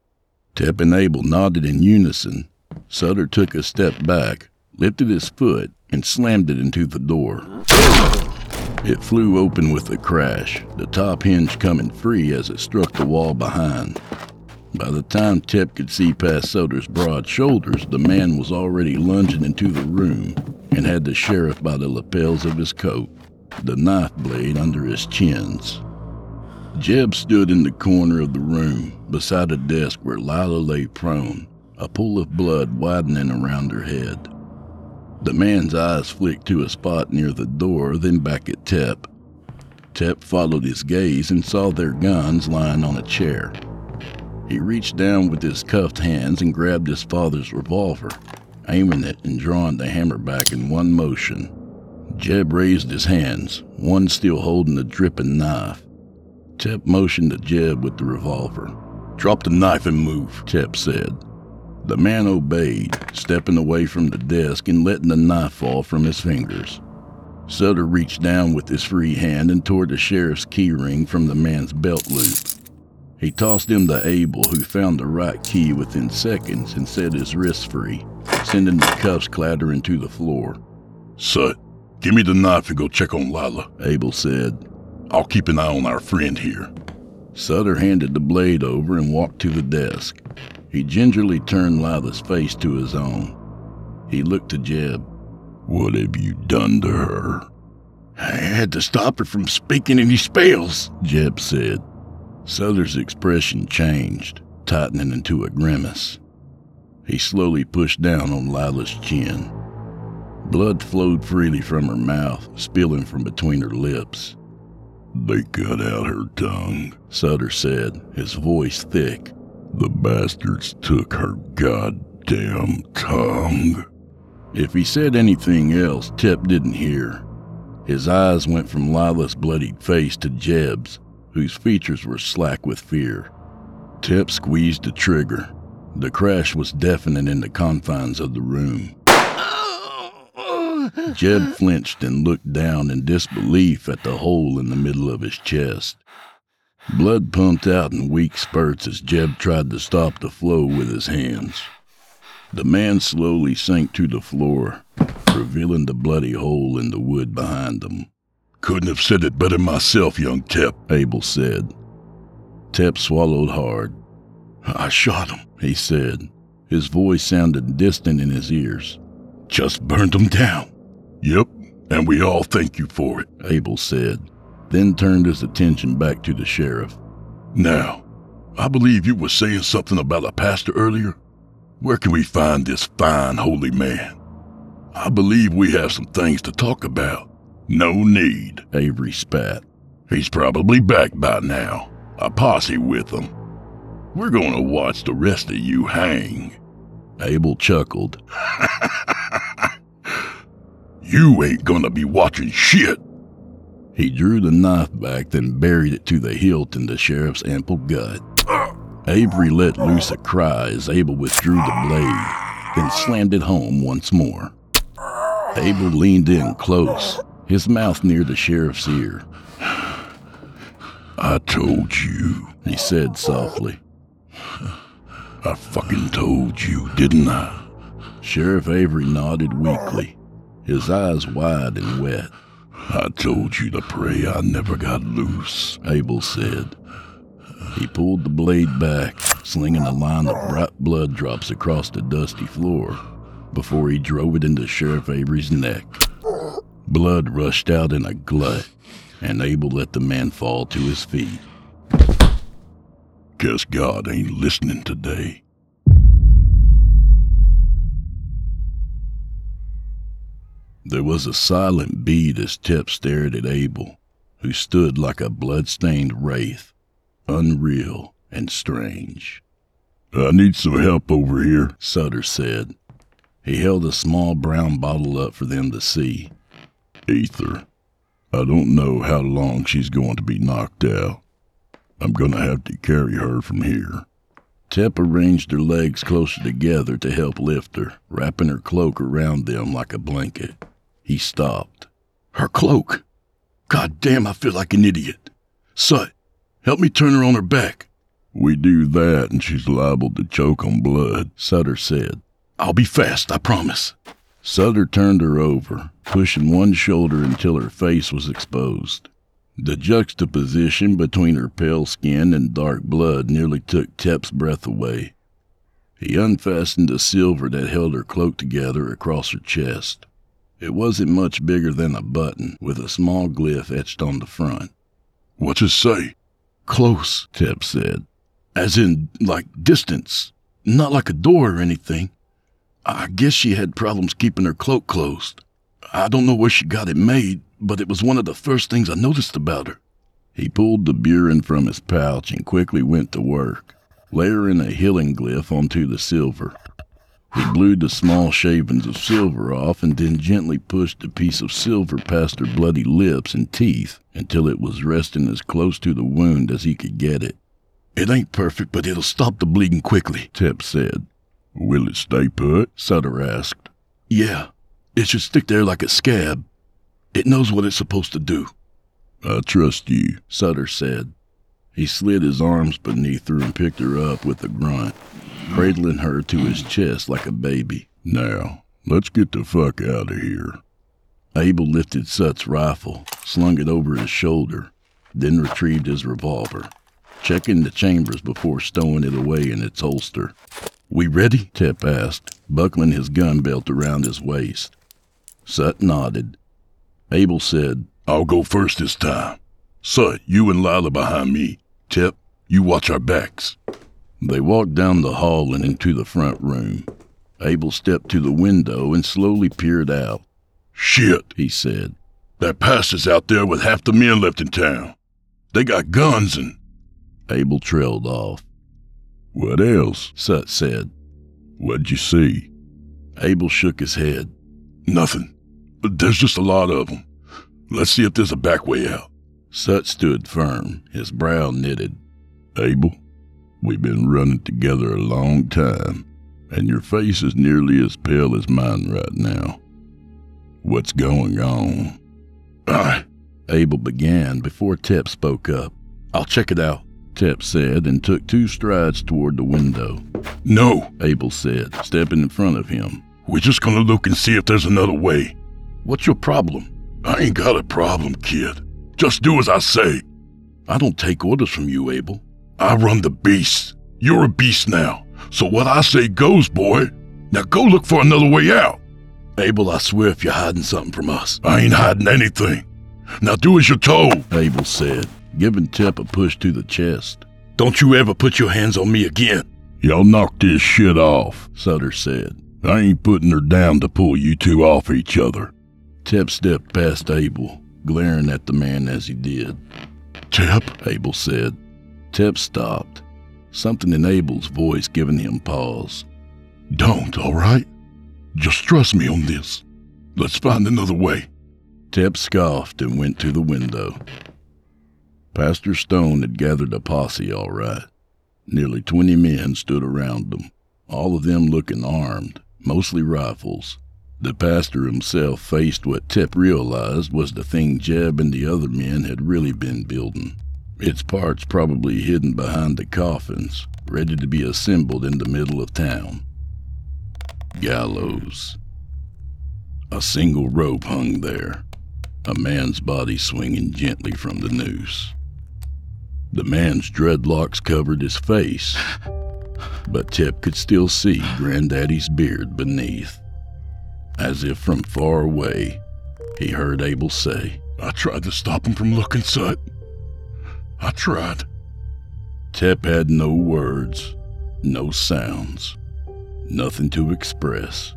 Tep and Abel nodded in unison. Sutter took a step back, lifted his foot, and slammed it into the door. It flew open with a crash, the top hinge coming free as it struck the wall behind. By the time Tep could see past Sutter's broad shoulders, the man was already lunging into the room and had the sheriff by the lapels of his coat, the knife blade under his chins. Jeb stood in the corner of the room, beside a desk where Lila lay prone, a pool of blood widening around her head. The man's eyes flicked to a spot near the door, then back at Tep. Tep followed his gaze and saw their guns lying on a chair. He reached down with his cuffed hands and grabbed his father's revolver, aiming it and drawing the hammer back in one motion. Jeb raised his hands, one still holding the dripping knife. Tep motioned to Jeb with the revolver. Drop the knife and move, Tep said. The man obeyed, stepping away from the desk and letting the knife fall from his fingers. Sutter reached down with his free hand and tore the sheriff's key ring from the man's belt loop. He tossed him to Abel, who found the right key within seconds and set his wrists free, sending the cuffs clattering to the floor. Sut, give me the knife and go check on Lila, Abel said. I'll keep an eye on our friend here. Sutter handed the blade over and walked to the desk. He gingerly turned Lila's face to his own. He looked to Jeb. What have you done to her? I had to stop her from speaking any spells, Jeb said. Sutter's expression changed, tightening into a grimace. He slowly pushed down on Lila's chin. Blood flowed freely from her mouth, spilling from between her lips. They cut out her tongue, Sutter said, his voice thick. The bastards took her goddamn tongue. If he said anything else, Tep didn't hear. His eyes went from Lila's bloodied face to Jeb's, whose features were slack with fear. Tep squeezed the trigger. The crash was deafening in the confines of the room. Jeb flinched and looked down in disbelief at the hole in the middle of his chest. Blood pumped out in weak spurts as Jeb tried to stop the flow with his hands. The man slowly sank to the floor, revealing the bloody hole in the wood behind him. Couldn't have said it better myself, young Tep, Abel said. Tep swallowed hard. I shot him, he said. His voice sounded distant in his ears. Just burned him down. Yep, and we all thank you for it, Abel said, then turned his attention back to the sheriff. Now, I believe you were saying something about a pastor earlier. Where can we find this fine holy man? I believe we have some things to talk about. No need, Avery spat. He's probably back by now, a posse with him. We're going to watch the rest of you hang. Abel chuckled. <laughs> you ain't gonna be watching shit. He drew the knife back, then buried it to the hilt in the sheriff's ample gut. Avery let loose a cry as Abel withdrew the blade, then slammed it home once more. Abel leaned in close, his mouth near the sheriff's ear. I told you, he said softly. I fucking told you, didn't I? Sheriff Avery nodded weakly, his eyes wide and wet. I told you to pray I never got loose, Abel said. He pulled the blade back, slinging a line of bright blood drops across the dusty floor before he drove it into Sheriff Avery's neck. Blood rushed out in a glut, and Abel let the man fall to his feet. Guess God ain't listening today. There was a silent beat as Tep stared at Abel, who stood like a blood-stained wraith, unreal and strange. I need some help over here, Sutter said. He held a small brown bottle up for them to see. Ether. I don't know how long she's going to be knocked out. I'm going to have to carry her from here. Tep arranged her legs closer together to help lift her, wrapping her cloak around them like a blanket. He stopped. Her cloak? God damn, I feel like an idiot. Sut, help me turn her on her back. We do that and she's liable to choke on blood, Sutter said. I'll be fast, I promise. Sutter turned her over, pushing one shoulder until her face was exposed. The juxtaposition between her pale skin and dark blood nearly took Tep's breath away. He unfastened the silver that held her cloak together across her chest. It wasn't much bigger than a button, with a small glyph etched on the front. What's it say? Close, Tep said. As in, like, distance. Not like a door or anything. I guess she had problems keeping her cloak closed. I don't know where she got it made, but it was one of the first things I noticed about her. He pulled the burin from his pouch and quickly went to work, layering a healing glyph onto the silver. He blew the small shavings of silver off and then gently pushed a piece of silver past her bloody lips and teeth until it was resting as close to the wound as he could get it. It ain't perfect, but it'll stop the bleeding quickly, Tep said. Will it stay put? Sutter asked. Yeah, it should stick there like a scab. It knows what it's supposed to do. I trust you, Sutter said. He slid his arms beneath her and picked her up with a grunt, cradling her to his chest like a baby. Now, let's get the fuck out of here. Abel lifted Sut's rifle, slung it over his shoulder, then retrieved his revolver, checking the chambers before stowing it away in its holster. We ready? Tep asked, buckling his gun belt around his waist. Sut nodded. Abel said, I'll go first this time. Sut, you and Lila behind me. Tep, you watch our backs. They walked down the hall and into the front room. Abel stepped to the window and slowly peered out. Shit, he said. That pastor's out there with half the men left in town. They got guns and. Abel trailed off. What else? Sut said. What'd you see? Abel shook his head. Nothing. But there's just a lot of them. Let's see if there's a back way out. Sut stood firm, his brow knitted. Abel, we've been running together a long time, and your face is nearly as pale as mine right now. What's going on? I. <clears throat> Abel began before Tep spoke up. I'll check it out. Tep said and took two strides toward the window. No, Abel said, stepping in front of him. We're just gonna look and see if there's another way. What's your problem? I ain't got a problem, kid. Just do as I say. I don't take orders from you, Abel. I run the beast. You're a beast now. So what I say goes, boy. Now go look for another way out. Abel, I swear if you're hiding something from us. I ain't hiding anything. Now do as you're told, Abel said, giving Tep a push to the chest. Don't you ever put your hands on me again. Y'all knock this shit off, Sutter said. I ain't putting her down to pull you two off each other. Tep stepped past Abel, glaring at the man as he did. Tep, Abel said. Tep stopped, something in Abel's voice giving him pause. Don't, all right? Just trust me on this. Let's find another way. Tep scoffed and went to the window. Pastor Stone had gathered a posse all right. Nearly twenty men stood around them, all of them looking armed, mostly rifles. The pastor himself faced what Tep realized was the thing Jeb and the other men had really been building. Its parts probably hidden behind the coffins, ready to be assembled in the middle of town. gallows. A single rope hung there, a man's body swinging gently from the noose. The man's dreadlocks covered his face, but Tep could still see Granddaddy's beard beneath. As if from far away, he heard Abel say, I tried to stop him from looking, Sut. I tried. Tep had no words, no sounds, nothing to express.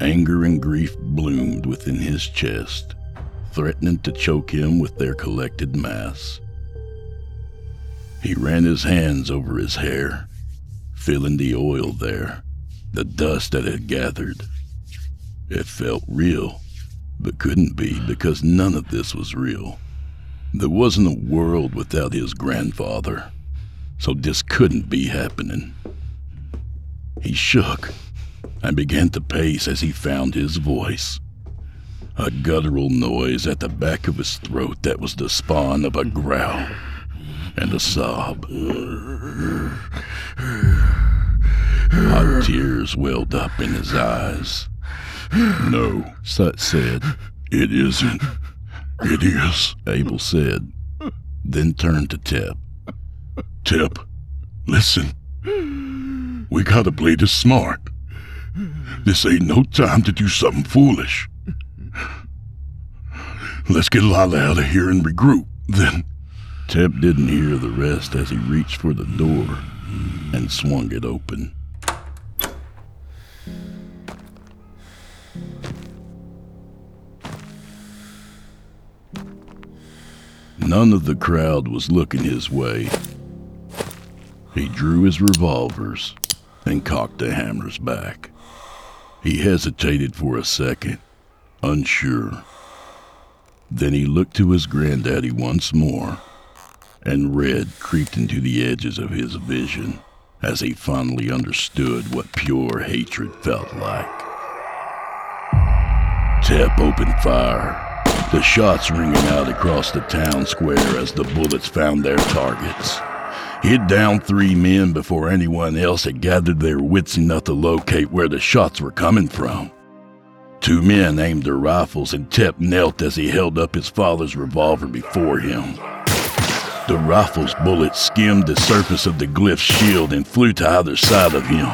Anger and grief bloomed within his chest, threatening to choke him with their collected mass. He ran his hands over his hair, feeling the oil there, the dust that had gathered. It felt real, but couldn't be because none of this was real. There wasn't a world without his grandfather, so this couldn't be happening. He shook and began to pace as he found his voice. A guttural noise at the back of his throat that was the spawn of a growl and a sob. Hot tears welled up in his eyes. <gasps> No, Sut said. it isn't. It is. Abel said, then turned to Tep. Tep, listen. We gotta play this smart. This ain't no time to do something foolish. Let's get Lila out of here and regroup. Then, Tep didn't hear the rest as he reached for the door and swung it open. None of the crowd was looking his way. He drew his revolvers and cocked the hammers back. He hesitated for a second, unsure. Then he looked to his granddaddy once more, and red creeped into the edges of his vision as he finally understood what pure hatred felt like. Tep opened fire, the shots ringing out across the town square as the bullets found their targets. He'd downed three men before anyone else had gathered their wits enough to locate where the shots were coming from. Two men aimed their rifles, and Tep knelt as he held up his father's revolver before him. The rifle's bullets skimmed the surface of the glyph's shield and flew to either side of him.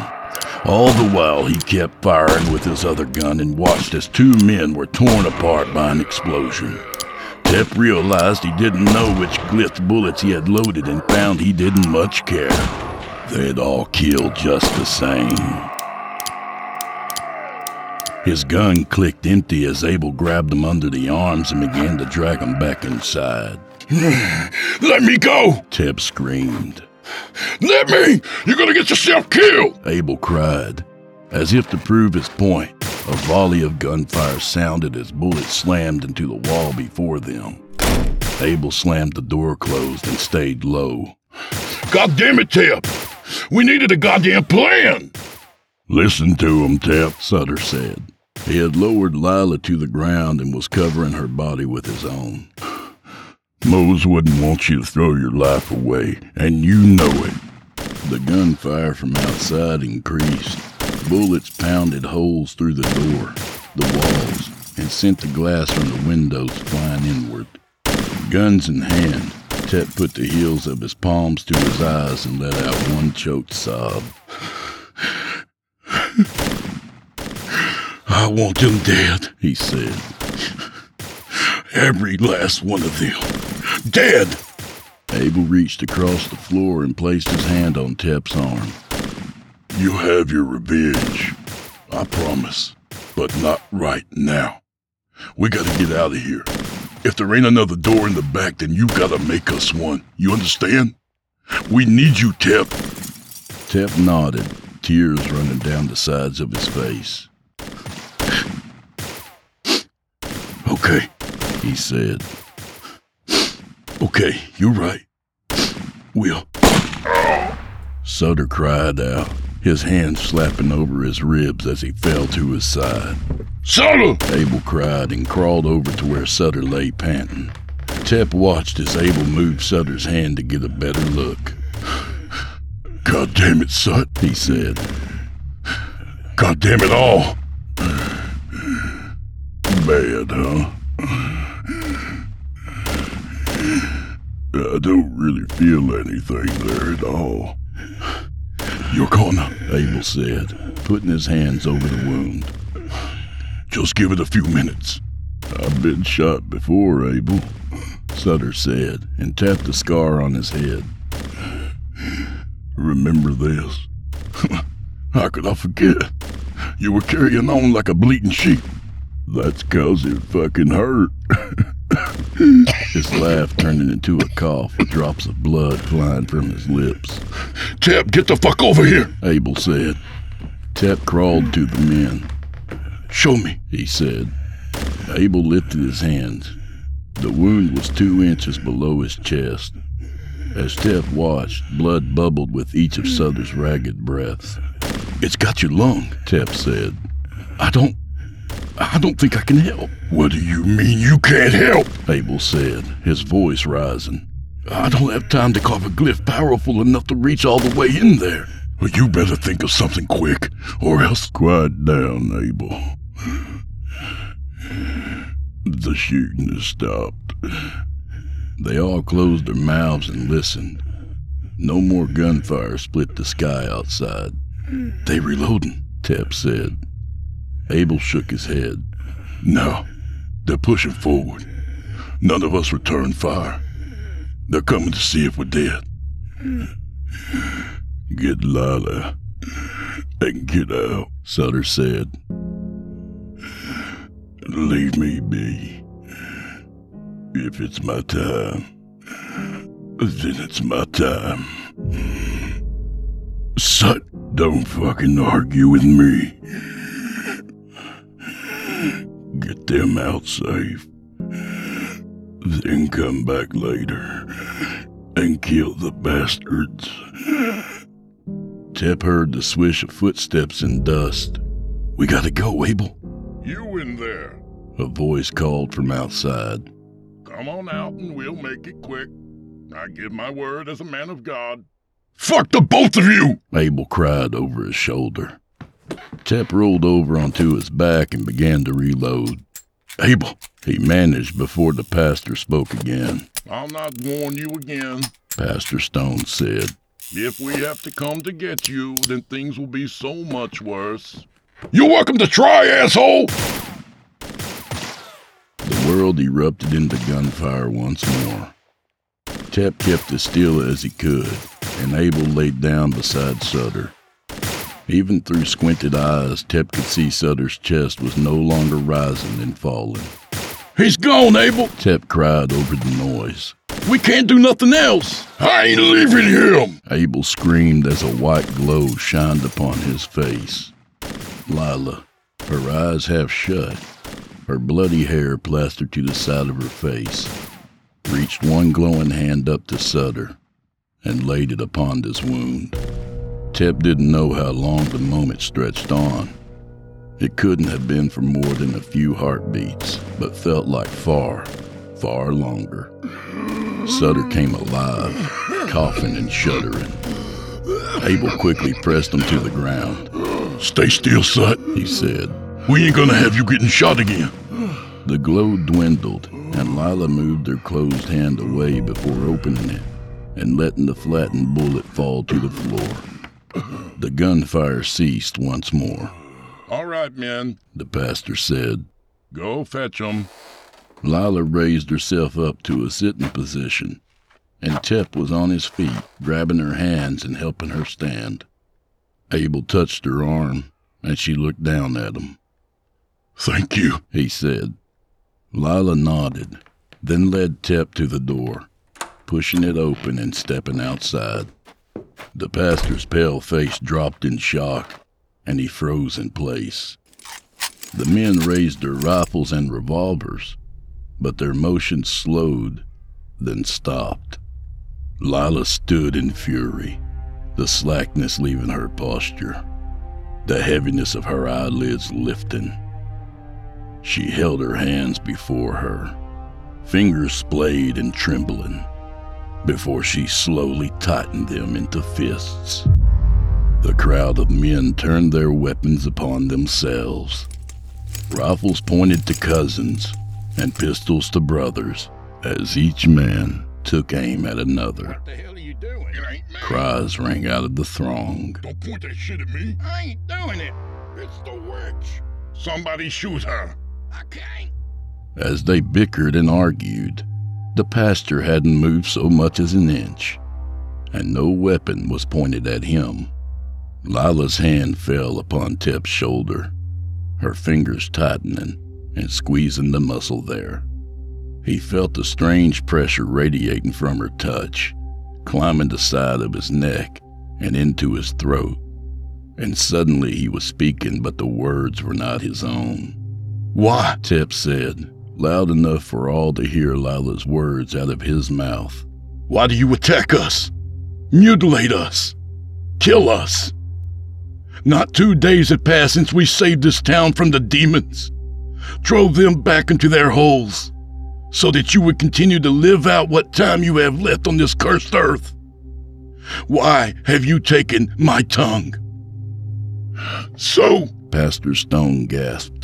All the while, he kept firing with his other gun and watched as two men were torn apart by an explosion. Tep realized he didn't know which glyph bullets he had loaded and found he didn't much care. They'd all killed just the same. His gun clicked empty as Abel grabbed him under the arms and began to drag him back inside. <sighs> let me go! Tep screamed. Let me! You're gonna get yourself killed! Abel cried. As if to prove his point, a volley of gunfire sounded as bullets slammed into the wall before them. Abel slammed the door closed and stayed low. God damn it, Tep! We needed a goddamn plan! Listen to him, Tep, Sutter said. He had lowered Lila to the ground and was covering her body with his own. Mose wouldn't want you to throw your life away, and you know it. The gunfire from outside increased. Bullets pounded holes through the door, the walls, and sent the glass from the windows flying inward. Guns in hand, Tep put the heels of his palms to his eyes and let out one choked sob. I want them dead, he said. Every last one of them. Dead! Abel reached across the floor and placed his hand on Tep's arm. You have your revenge. I promise. But not right now. We gotta get out of here. If there ain't another door in the back, then you gotta make us one. You understand? We need you, Tep. Tep nodded, tears running down the sides of his face. Okay, he said. Okay, you're right. We'll. Sutter cried out, his hand slapping over his ribs as he fell to his side. Sutter! Abel cried and crawled over to where Sutter lay panting. Tep watched as Abel moved Sutter's hand to get a better look. God damn it, Sut, he said. God damn it all! Bad, huh? I don't really feel anything there at all. You're gonna, Abel said, putting his hands over the wound. Just give it a few minutes. I've been shot before, Abel, Sutter said, and tapped the scar on his head. Remember this? <laughs> How could I forget? You were carrying on like a bleating sheep. That's 'cause it fucking hurt. <laughs> his laugh turning into a cough with drops of blood flying from his lips. Tep, get the fuck over here, Abel said. Tep crawled to the men. Show me, he said. Abel lifted his hands. The wound was two inches below his chest. As Tep watched, blood bubbled with each of Sutter's ragged breaths. It's got your lung, Tep said. I don't. I don't think I can help. What do you mean you can't help? Abel said, his voice rising. I don't have time to carve a glyph powerful enough to reach all the way in there. Well, you better think of something quick, or else. Quiet down, Abel. The shooting has stopped. They all closed their mouths and listened. No more gunfire split the sky outside. They reloading, Tep said. Abel shook his head. No, they're pushing forward. None of us returned fire. They're coming to see if we're dead. Get Lila and get out, Sutter said. Leave me be. If it's my time, then it's my time. Sut, don't fucking argue with me. Get them out safe. Then come back later and kill the bastards. Tep heard the swish of footsteps in dust. We gotta go, Abel. You in there. A voice called from outside. Come on out and we'll make it quick. I give my word as a man of God. Fuck the both of you! Abel cried over his shoulder. Tep rolled over onto his back and began to reload. Abel, he managed before the pastor spoke again. I'll not warn you again, Pastor Stone said. If we have to come to get you, then things will be so much worse. You're welcome to try, asshole! The world erupted into gunfire once more. Tep kept as still as he could, and Abel laid down beside Sutter. Even through squinted eyes, Tep could see Sutter's chest was no longer rising and falling. He's gone, Abel! Tep cried over the noise. We can't do nothing else! I ain't leaving him! Abel screamed as a white glow shined upon his face. Lila, her eyes half shut, her bloody hair plastered to the side of her face, reached one glowing hand up to Sutter and laid it upon this wound. Tep didn't know how long the moment stretched on. It couldn't have been for more than a few heartbeats, but felt like far, far longer. Sutter came alive, coughing and shuddering. Abel quickly pressed him to the ground. Stay still, Sut, he said. We ain't gonna have you getting shot again. The glow dwindled, and Lila moved her closed hand away before opening it and letting the flattened bullet fall to the floor. <clears throat> The gunfire ceased once more. All right, men, the pastor said. Go fetch 'em. Lila raised herself up to a sitting position, and Tep was on his feet, grabbing her hands and helping her stand. Abel touched her arm, and she looked down at him. Thank you, he said. Lila nodded, then led Tep to the door, pushing it open and stepping outside. The pastor's pale face dropped in shock, and he froze in place. The men raised their rifles and revolvers, but their motion slowed, then stopped. Lila stood in fury, the slackness leaving her posture, the heaviness of her eyelids lifting. She held her hands before her, fingers splayed and trembling, before she slowly tightened them into fists. The crowd of men turned their weapons upon themselves. Rifles pointed to cousins and pistols to brothers as each man took aim at another. What the hell are you doing? It ain't me. Cries rang out of the throng. Don't point that shit at me. I ain't doing it. It's the witch. Somebody shoot her. I can't. As they bickered and argued, the pastor hadn't moved so much as an inch, and no weapon was pointed at him. Lila's hand fell upon Tep's shoulder, her fingers tightening and squeezing the muscle there. He felt the strange pressure radiating from her touch, climbing the side of his neck and into his throat. And suddenly he was speaking, but the words were not his own. Why? Tep said, loud enough for all to hear Lila's words out of his mouth. Why do you attack us? Mutilate us? Kill us? Not two days had passed since we saved this town from the demons, drove them back into their holes, so that you would continue to live out what time you have left on this cursed earth. Why have you taken my tongue? So, Pastor Stone gasped.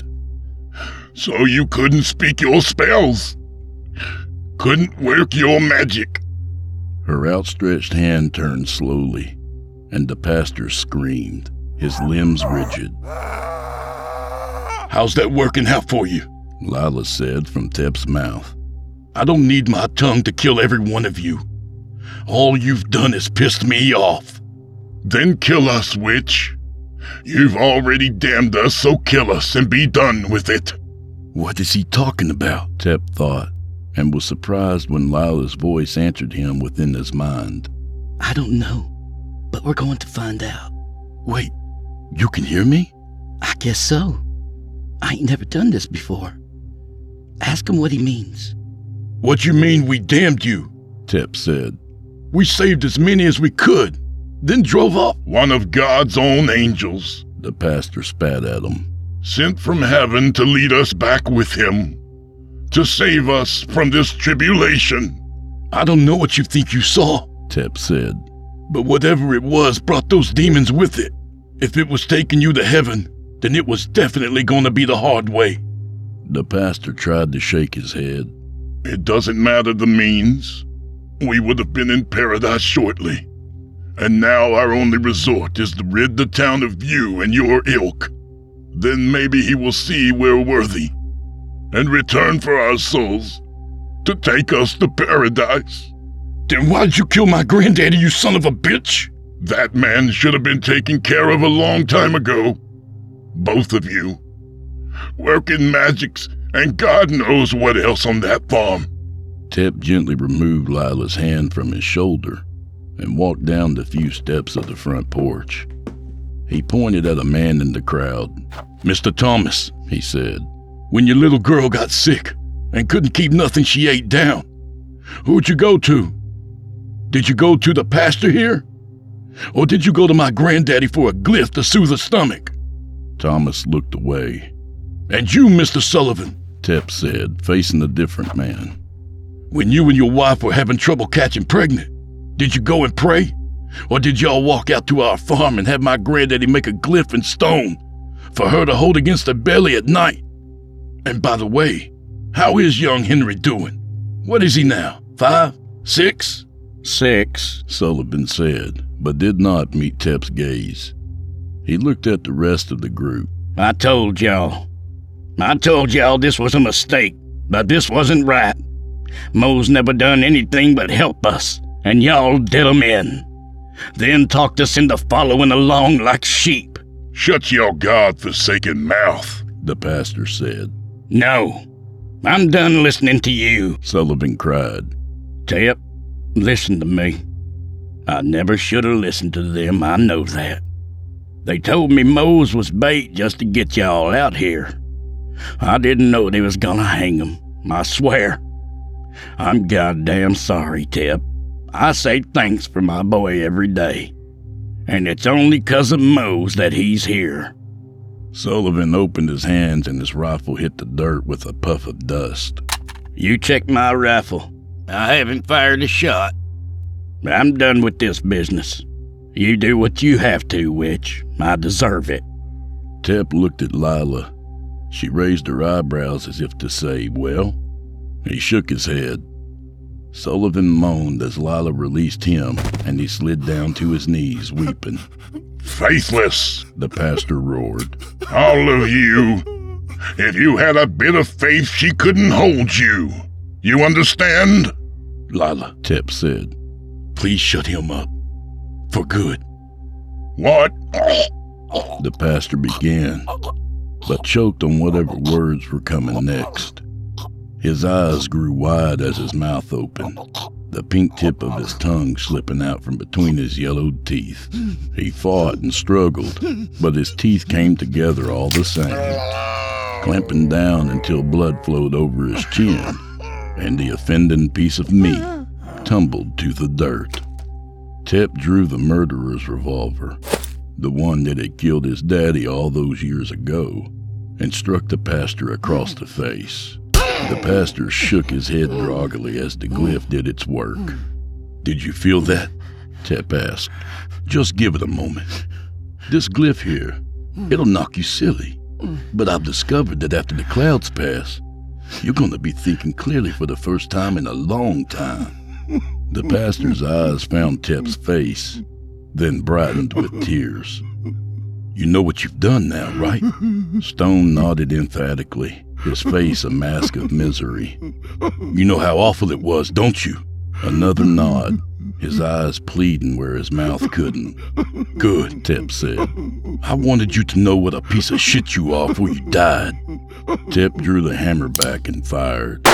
So you couldn't speak your spells? Couldn't work your magic? Her outstretched hand turned slowly, and the pastor screamed, his limbs rigid. How's that working out for you? Lila said from Tep's mouth. I don't need my tongue to kill every one of you. All you've done is pissed me off. Then kill us, witch. You've already damned us, so kill us and be done with it. What is he talking about? Tep thought, and was surprised when Lila's voice answered him within his mind. I don't know, but we're going to find out. Wait, you can hear me? I guess so. I ain't never done this before. Ask him what he means. What you mean we damned you? Tep said. We saved as many as we could, then drove off. One of God's own angels, The pastor spat at him. Sent from heaven to lead us back with him, to save us from this tribulation. I don't know what you think you saw, Tep said, but whatever it was brought those demons with it. If it was taking you to heaven, then it was definitely going to be the hard way. The pastor tried to shake his head. It doesn't matter the means. We would have been in paradise shortly. And now our only resort is to rid the town of you and your ilk. Then maybe he will see we're worthy, and return for our souls to take us to paradise. Then why'd you kill my granddaddy, you son of a bitch? That man should have been taken care of a long time ago. Both of you. Working magics and God knows what else on that farm. Tep gently removed Lila's hand from his shoulder and walked down the few steps of the front porch. He pointed at a man in the crowd. Mr. Thomas, he said, when your little girl got sick and couldn't keep nothing she ate down, who'd you go to? Did you go to the pastor here? Or did you go to my granddaddy for a glyph to soothe her stomach? Thomas looked away. And you, Mr. Sullivan, Tep said, facing a different man. When you and your wife were having trouble catching pregnant, did you go and pray? Or did y'all walk out to our farm and have my granddaddy make a glyph in stone for her to hold against her belly at night? And by the way, how is young Henry doing? What is he now? Five? Six? Six, Sullivan said, but did not meet Tep's gaze. He looked at the rest of the group. I told y'all. I told y'all this was a mistake, but this wasn't right. Mo's never done anything but help us, and y'all did him in. Then talked us into following along like sheep. Shut your God-forsaken mouth. The pastor said. No, I'm done listening to you. Sullivan cried. Tep, listen to me. I never should have listened to them, I know that. They told me Mose was bait just to get y'all out here. I didn't know they was gonna hang him, I swear. I'm goddamn sorry, Tep. I say thanks for my boy every day. And it's only 'cause of Mose that he's here. Sullivan opened his hands and his rifle hit the dirt with a puff of dust. You check my rifle. I haven't fired a shot. I'm done with this business. You do what you have to, witch. I deserve it. Tep looked at Lila. She raised her eyebrows as if to say, Well? He shook his head. Sullivan moaned as Lila released him, and he slid down to his knees, weeping. Faithless! The pastor roared. All of you! If you had a bit of faith, she couldn't hold you. You understand? Lila, Tep said. Please shut him up. For good. What? The pastor began, but choked on whatever words were coming next. His eyes grew wide as his mouth opened, the pink tip of his tongue slipping out from between his yellowed teeth. He fought and struggled, but his teeth came together all the same, clamping down until blood flowed over his chin, and the offending piece of meat tumbled to the dirt. Tep drew the murderer's revolver, the one that had killed his daddy all those years ago, and struck the pastor across the face. The pastor shook his head groggily as the glyph did its work. Did you feel that? Tep asked. Just give it a moment. This glyph here, it'll knock you silly. But I've discovered that after the clouds pass, you're going to be thinking clearly for the first time in a long time. The pastor's eyes found Tep's face, then brightened with tears. You know what you've done now, right? Stone nodded emphatically, his face a mask of misery. You know how awful it was, don't you? Another nod, his eyes pleading where his mouth couldn't. Good, Tep said. I wanted you to know what a piece of shit you are before you died. Tep drew the hammer back and fired.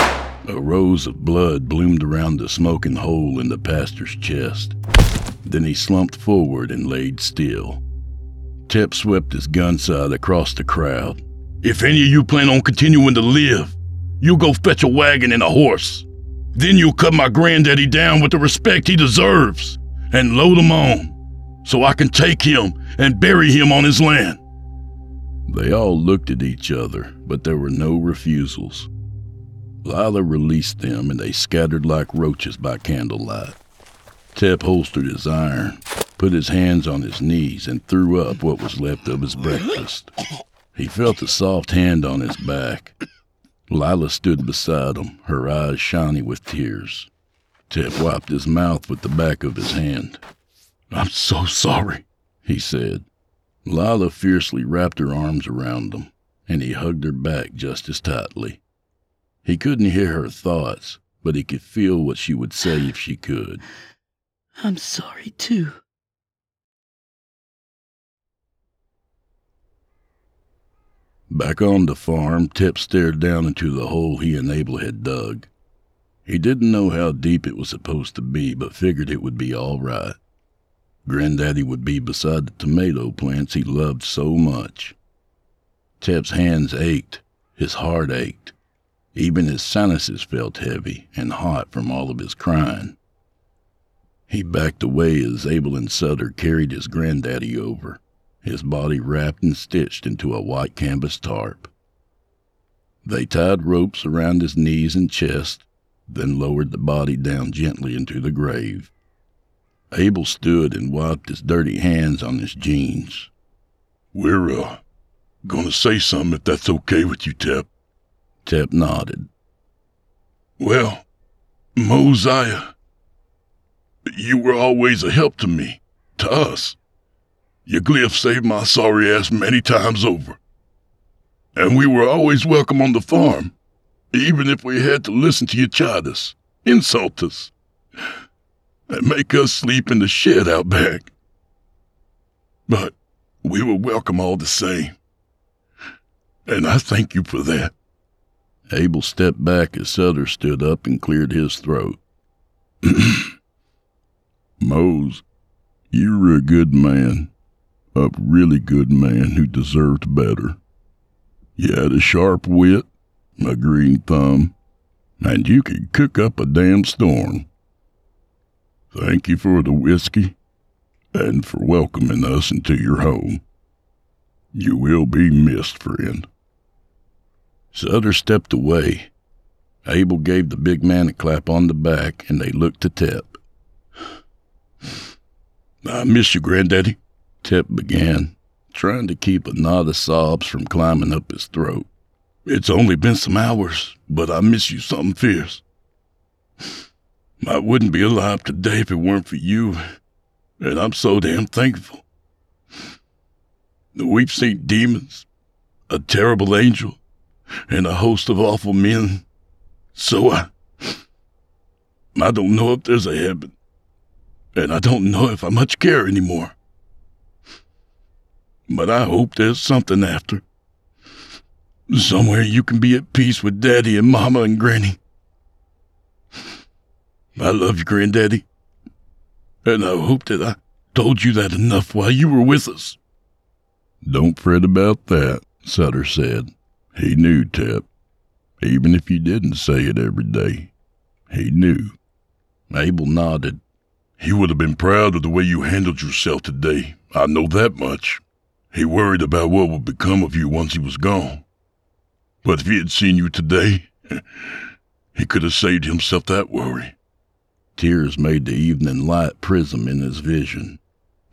A rose of blood bloomed around the smoking hole in the pastor's chest. Then he slumped forward and laid still. Tep swept his gun sight across the crowd. If any of you plan on continuing to live, you go fetch a wagon and a horse. Then you'll cut my granddaddy down with the respect he deserves and load him on so I can take him and bury him on his land. They all looked at each other, but there were no refusals. Lila released them and they scattered like roaches by candlelight. Tep holstered his iron, put his hands on his knees, and threw up what was left of his breakfast. He felt a soft hand on his back. Lila stood beside him, her eyes shiny with tears. Tep wiped his mouth with the back of his hand. I'm so sorry, he said. Lila fiercely wrapped her arms around him, and he hugged her back just as tightly. He couldn't hear her thoughts, but he could feel what she would say if she could. I'm sorry, too. Back on the farm, Tep stared down into the hole he and Abel had dug. He didn't know how deep it was supposed to be, but figured it would be all right. Granddaddy would be beside the tomato plants he loved so much. Tep's hands ached, his heart ached. Even his sinuses felt heavy and hot from all of his crying. He backed away as Abel and Sutter carried his granddaddy over, his body wrapped and stitched into a white canvas tarp. They tied ropes around his knees and chest, then lowered the body down gently into the grave. Abel stood and wiped his dirty hands on his jeans. We're, uh, gonna say something if that's okay with you, Tep. Tep nodded. Well, Mosiah, you were always a help to me, to us. Your glyph saved my sorry ass many times over. And we were always welcome on the farm, even if we had to listen to you chide us, insult us, and make us sleep in the shed out back. But we were welcome all the same. And I thank you for that. Abel stepped back as Sutter stood up and cleared his throat. <clears throat> Mose, you were a good man, a really good man who deserved better. You had a sharp wit, a green thumb, and you could cook up a damn storm. Thank you for the whiskey and for welcoming us into your home. You will be missed, friend. Sutter stepped away. Abel gave the big man a clap on the back, and they looked to Tep. <sighs> I miss you, Granddaddy. Tep began, trying to keep a knot of sobs from climbing up his throat. It's only been some hours, but I miss you something fierce. I wouldn't be alive today if it weren't for you, and I'm so damn thankful. We've seen demons, a terrible angel, and a host of awful men. So I. I don't know if there's a heaven, and I don't know if I much care anymore. But I hope there's something after. Somewhere you can be at peace with Daddy and Mama and Granny. I love you, Granddaddy. And I hope that I told you that enough while you were with us. Don't fret about that, Sutter said. He knew, Tep. Even if you didn't say it every day, he knew. Abel nodded. He would have been proud of the way you handled yourself today. I know that much. He worried about what would become of you once he was gone. But if he had seen you today, <laughs> he could have saved himself that worry. Tears made the evening light prism in his vision. <sniffs>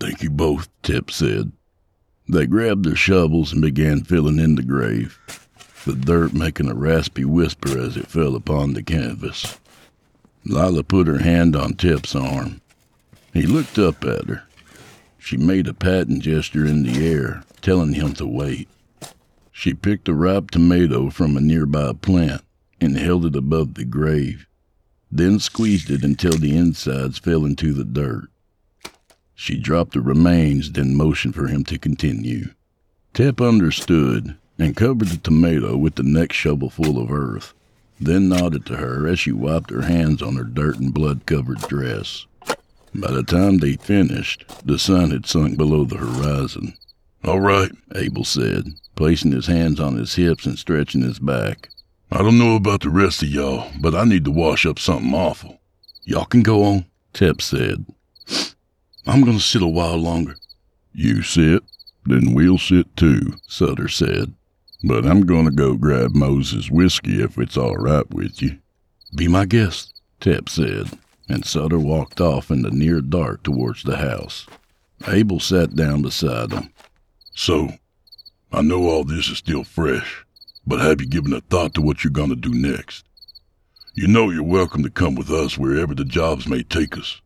Thank you both, Tep said. They grabbed their shovels and began filling in the grave, the dirt making a raspy whisper as it fell upon the canvas. Lila put her hand on Tep's arm. He looked up at her. She made a patting gesture in the air, telling him to wait. She picked a ripe tomato from a nearby plant and held it above the grave, then squeezed it until the insides fell into the dirt. She dropped the remains, then motioned for him to continue. Tep understood and covered the tomato with the next shovelful of earth, then nodded to her as she wiped her hands on her dirt and blood covered dress. By the time they finished, the sun had sunk below the horizon. All right, Abel said, placing his hands on his hips and stretching his back. I don't know about the rest of y'all, but I need to wash up something awful. Y'all can go on, Tep said. I'm going to sit a while longer. You sit, then we'll sit too, Sutter said. But I'm going to go grab Mose's whiskey if it's all right with you. Be my guest, Tep said, and Sutter walked off in the near dark towards the house. Abel sat down beside him. So, I know all this is still fresh, but have you given a thought to what you're going to do next? You know you're welcome to come with us wherever the jobs may take us.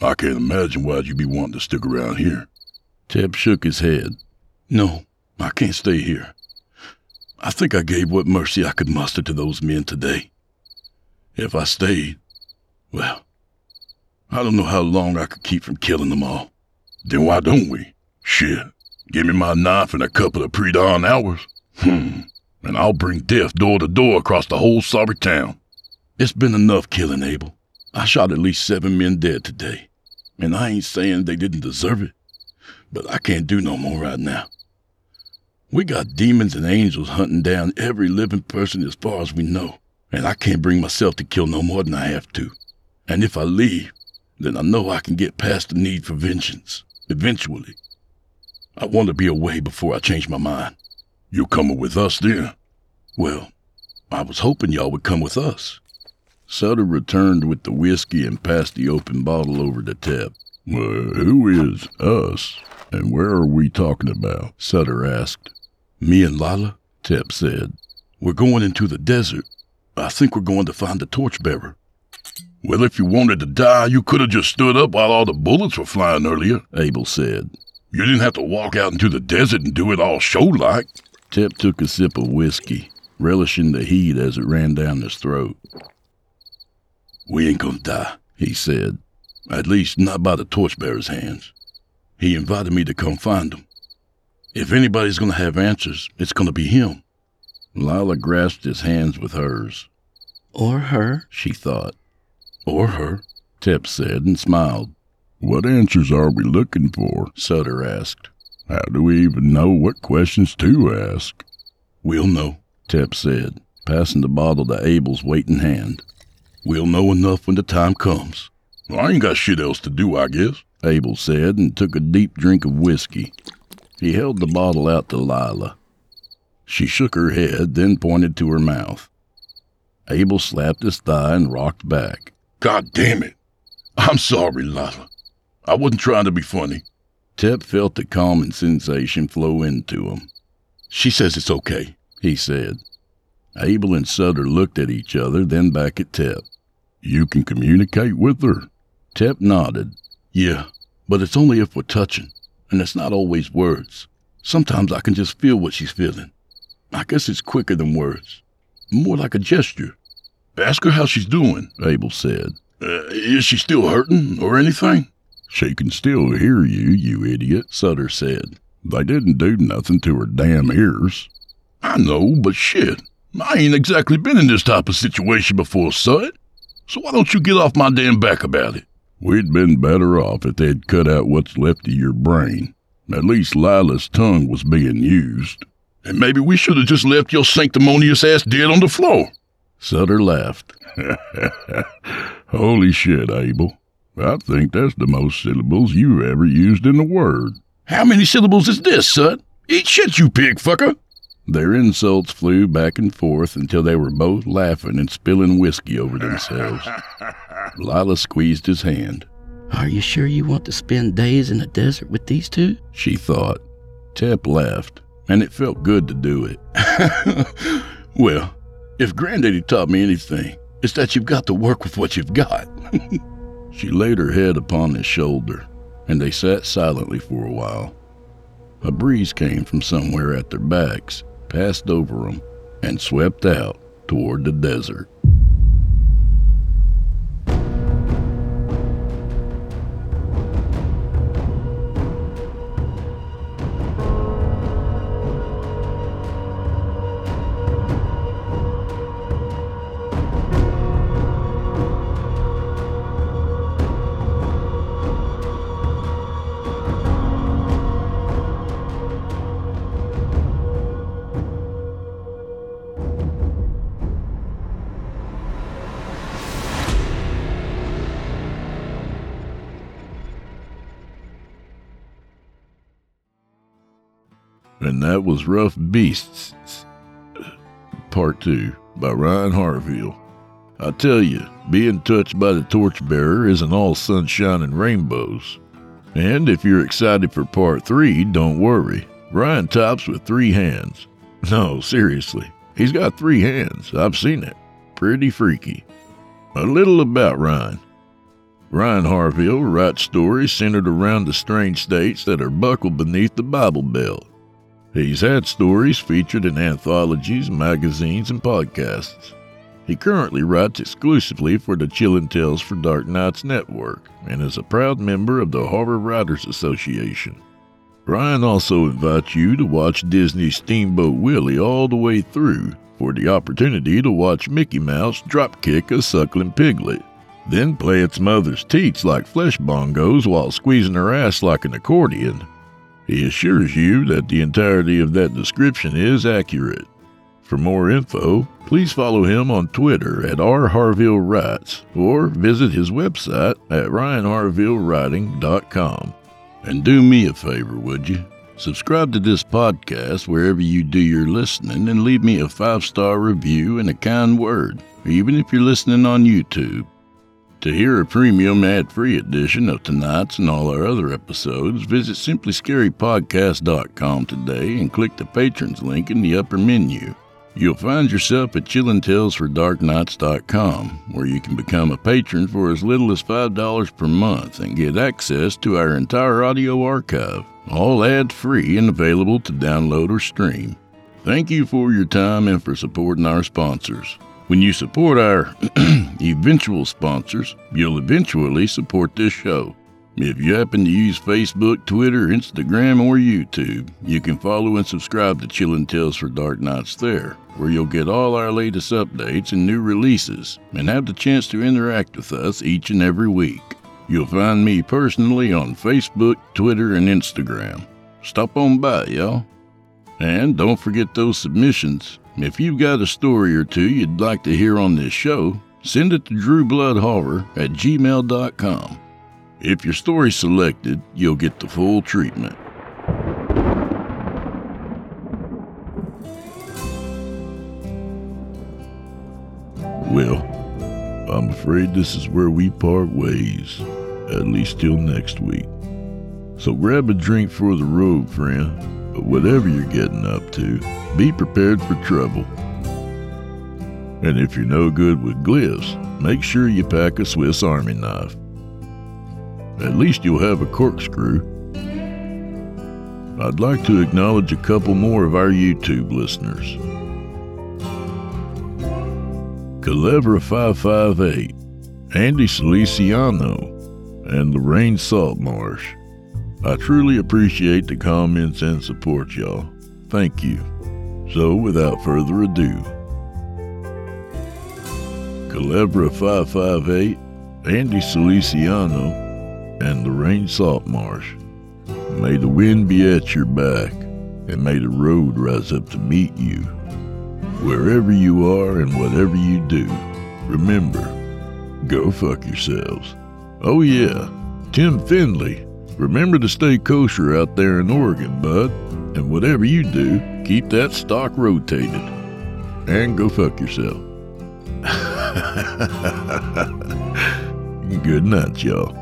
I can't imagine why you'd be wanting to stick around here. Tep shook his head. No, I can't stay here. I think I gave what mercy I could muster to those men today. If I stayed, well, I don't know how long I could keep from killing them all. Then why don't we? Shit. Give me my knife and a couple of pre-dawn hours. Hmm. And I'll bring death door to door across the whole sorry town. It's been enough killing, Abel. I shot at least seven men dead today. And I ain't saying they didn't deserve it, but I can't do no more right now. We got demons and angels hunting down every living person as far as we know, and I can't bring myself to kill no more than I have to. And if I leave, then I know I can get past the need for vengeance, eventually. I want to be away before I change my mind. You coming with us then? Well, I was hoping y'all would come with us. Sutter returned with the whiskey and passed the open bottle over to. Well, who is us? And where are we talking about? Sutter asked. Me and Lila, Tep said. We're going into the desert. I think we're going to find the torchbearer. Well, if you wanted to die, you could have just stood up while all the bullets were flying earlier, Abel said. You didn't have to walk out into the desert and do it all show like. Tep took a sip of whiskey, relishing the heat as it ran down his throat. We ain't gonna die, he said. At least not by the torchbearer's hands. He invited me to come find him. If anybody's gonna have answers, it's gonna be him. Lila grasped his hands with hers. Or her, she thought. Or her, Tep said and smiled. What answers are we looking for? Sutter asked. How do we even know what questions to ask? We'll know, Tep said, passing the bottle to Abel's waiting hand. We'll know enough when the time comes. Well, I ain't got shit else to do, I guess, Abel said and took a deep drink of whiskey. He held the bottle out to Lila. She shook her head, then pointed to her mouth. Abel slapped his thigh and rocked back. God damn it. I'm sorry, Lila. I wasn't trying to be funny. Tep felt the calming sensation flow into him. She says it's okay, he said. Abel and Sutter looked at each other, then back at Tep. You can communicate with her? Tep nodded. Yeah, but it's only if we're touching, and it's not always words. Sometimes I can just feel what she's feeling. I guess it's quicker than words, more like a gesture. Ask her how she's doing, Abel said. Uh, is she still hurting or anything? She can still hear you, you idiot, Sutter said. They didn't do nothing to her damn ears. I know, but shit. I ain't exactly been in this type of situation before, Sud. So why don't you get off my damn back about it? We'd been better off if they'd cut out what's left of your brain. At least Lila's tongue was being used. And maybe we should have just left your sanctimonious ass dead on the floor. Sutter laughed. <laughs> Holy shit, Abel. I think that's the most syllables you've ever used in a word. How many syllables is this, son? Eat shit, you pig fucker! Their insults flew back and forth until they were both laughing and spilling whiskey over themselves. <laughs> Lila squeezed his hand. Are you sure you want to spend days in the desert with these two? She thought. Tep laughed, and it felt good to do it. <laughs> well, if Granddaddy taught me anything, it's that you've got to work with what you've got. <laughs> she laid her head upon his shoulder, and they sat silently for a while. A breeze came from somewhere at their backs, passed over them, and swept out toward the desert. That was Rough Beasts, Part 2 by Ryan Harville. I tell you, being touched by the torchbearer isn't all sunshine and rainbows. And if you're excited for Part 3, don't worry. Ryan tops with three hands. No, seriously, he's got three hands. I've seen it. Pretty freaky. A little about Ryan. Ryan Harville writes stories centered around the strange states that are buckled beneath the Bible Belt. He's had stories featured in anthologies, magazines, and podcasts. He currently writes exclusively for the Chillin' Tales for Dark Nights network and is a proud member of the Horror Writers Association. Ryan also invites you to watch Disney's Steamboat Willie all the way through for the opportunity to watch Mickey Mouse dropkick a suckling piglet, then play its mother's teats like flesh bongos while squeezing her ass like an accordion he assures you that the entirety of that description is accurate. For more info, please follow him on Twitter at rharvillewrites or visit his website at ryanharvillewriting.com. And do me a favor, would you? Subscribe to this podcast wherever you do your listening and leave me a five star review and a kind word, even if you're listening on YouTube. To hear a premium ad free edition of tonight's and all our other episodes, visit simplyscarypodcast.com today and click the patrons link in the upper menu. You'll find yourself at chillintalesfordarknights.com, where you can become a patron for as little as $5 per month and get access to our entire audio archive, all ad free and available to download or stream. Thank you for your time and for supporting our sponsors. When you support our <clears throat> eventual sponsors, you'll eventually support this show. If you happen to use Facebook, Twitter, Instagram, or YouTube, you can follow and subscribe to Chillin' Tales for Dark Nights there, where you'll get all our latest updates and new releases, and have the chance to interact with us each and every week. You'll find me personally on Facebook, Twitter, and Instagram. Stop on by, y'all. And don't forget those submissions. If you've got a story or two you'd like to hear on this show, send it to drewbloodhorror at gmail.com. If your story's selected, you'll get the full treatment. Well, I'm afraid this is where we part ways. at least till next week. So grab a drink for the road, friend. But whatever you're getting up to, be prepared for trouble. And if you're no good with glyphs, make sure you pack a Swiss Army knife. At least you'll have a corkscrew. I'd like to acknowledge a couple more of our YouTube listeners. Calevra558, Andy Feliciano, and Lorraine Saltmarsh. I truly appreciate the comments and support, y'all. Thank you. So, without further ado, Calebra558, Andy Feliciano, and Lorraine Saltmarsh. May the wind be at your back, and may the road rise up to meet you. Wherever you are and whatever you do, remember, go fuck yourselves. Oh yeah, Tim Finley. Remember to stay kosher out there in Oregon, bud. And whatever you do, keep that stock rotated. And go fuck yourself. <laughs> Good night, y'all.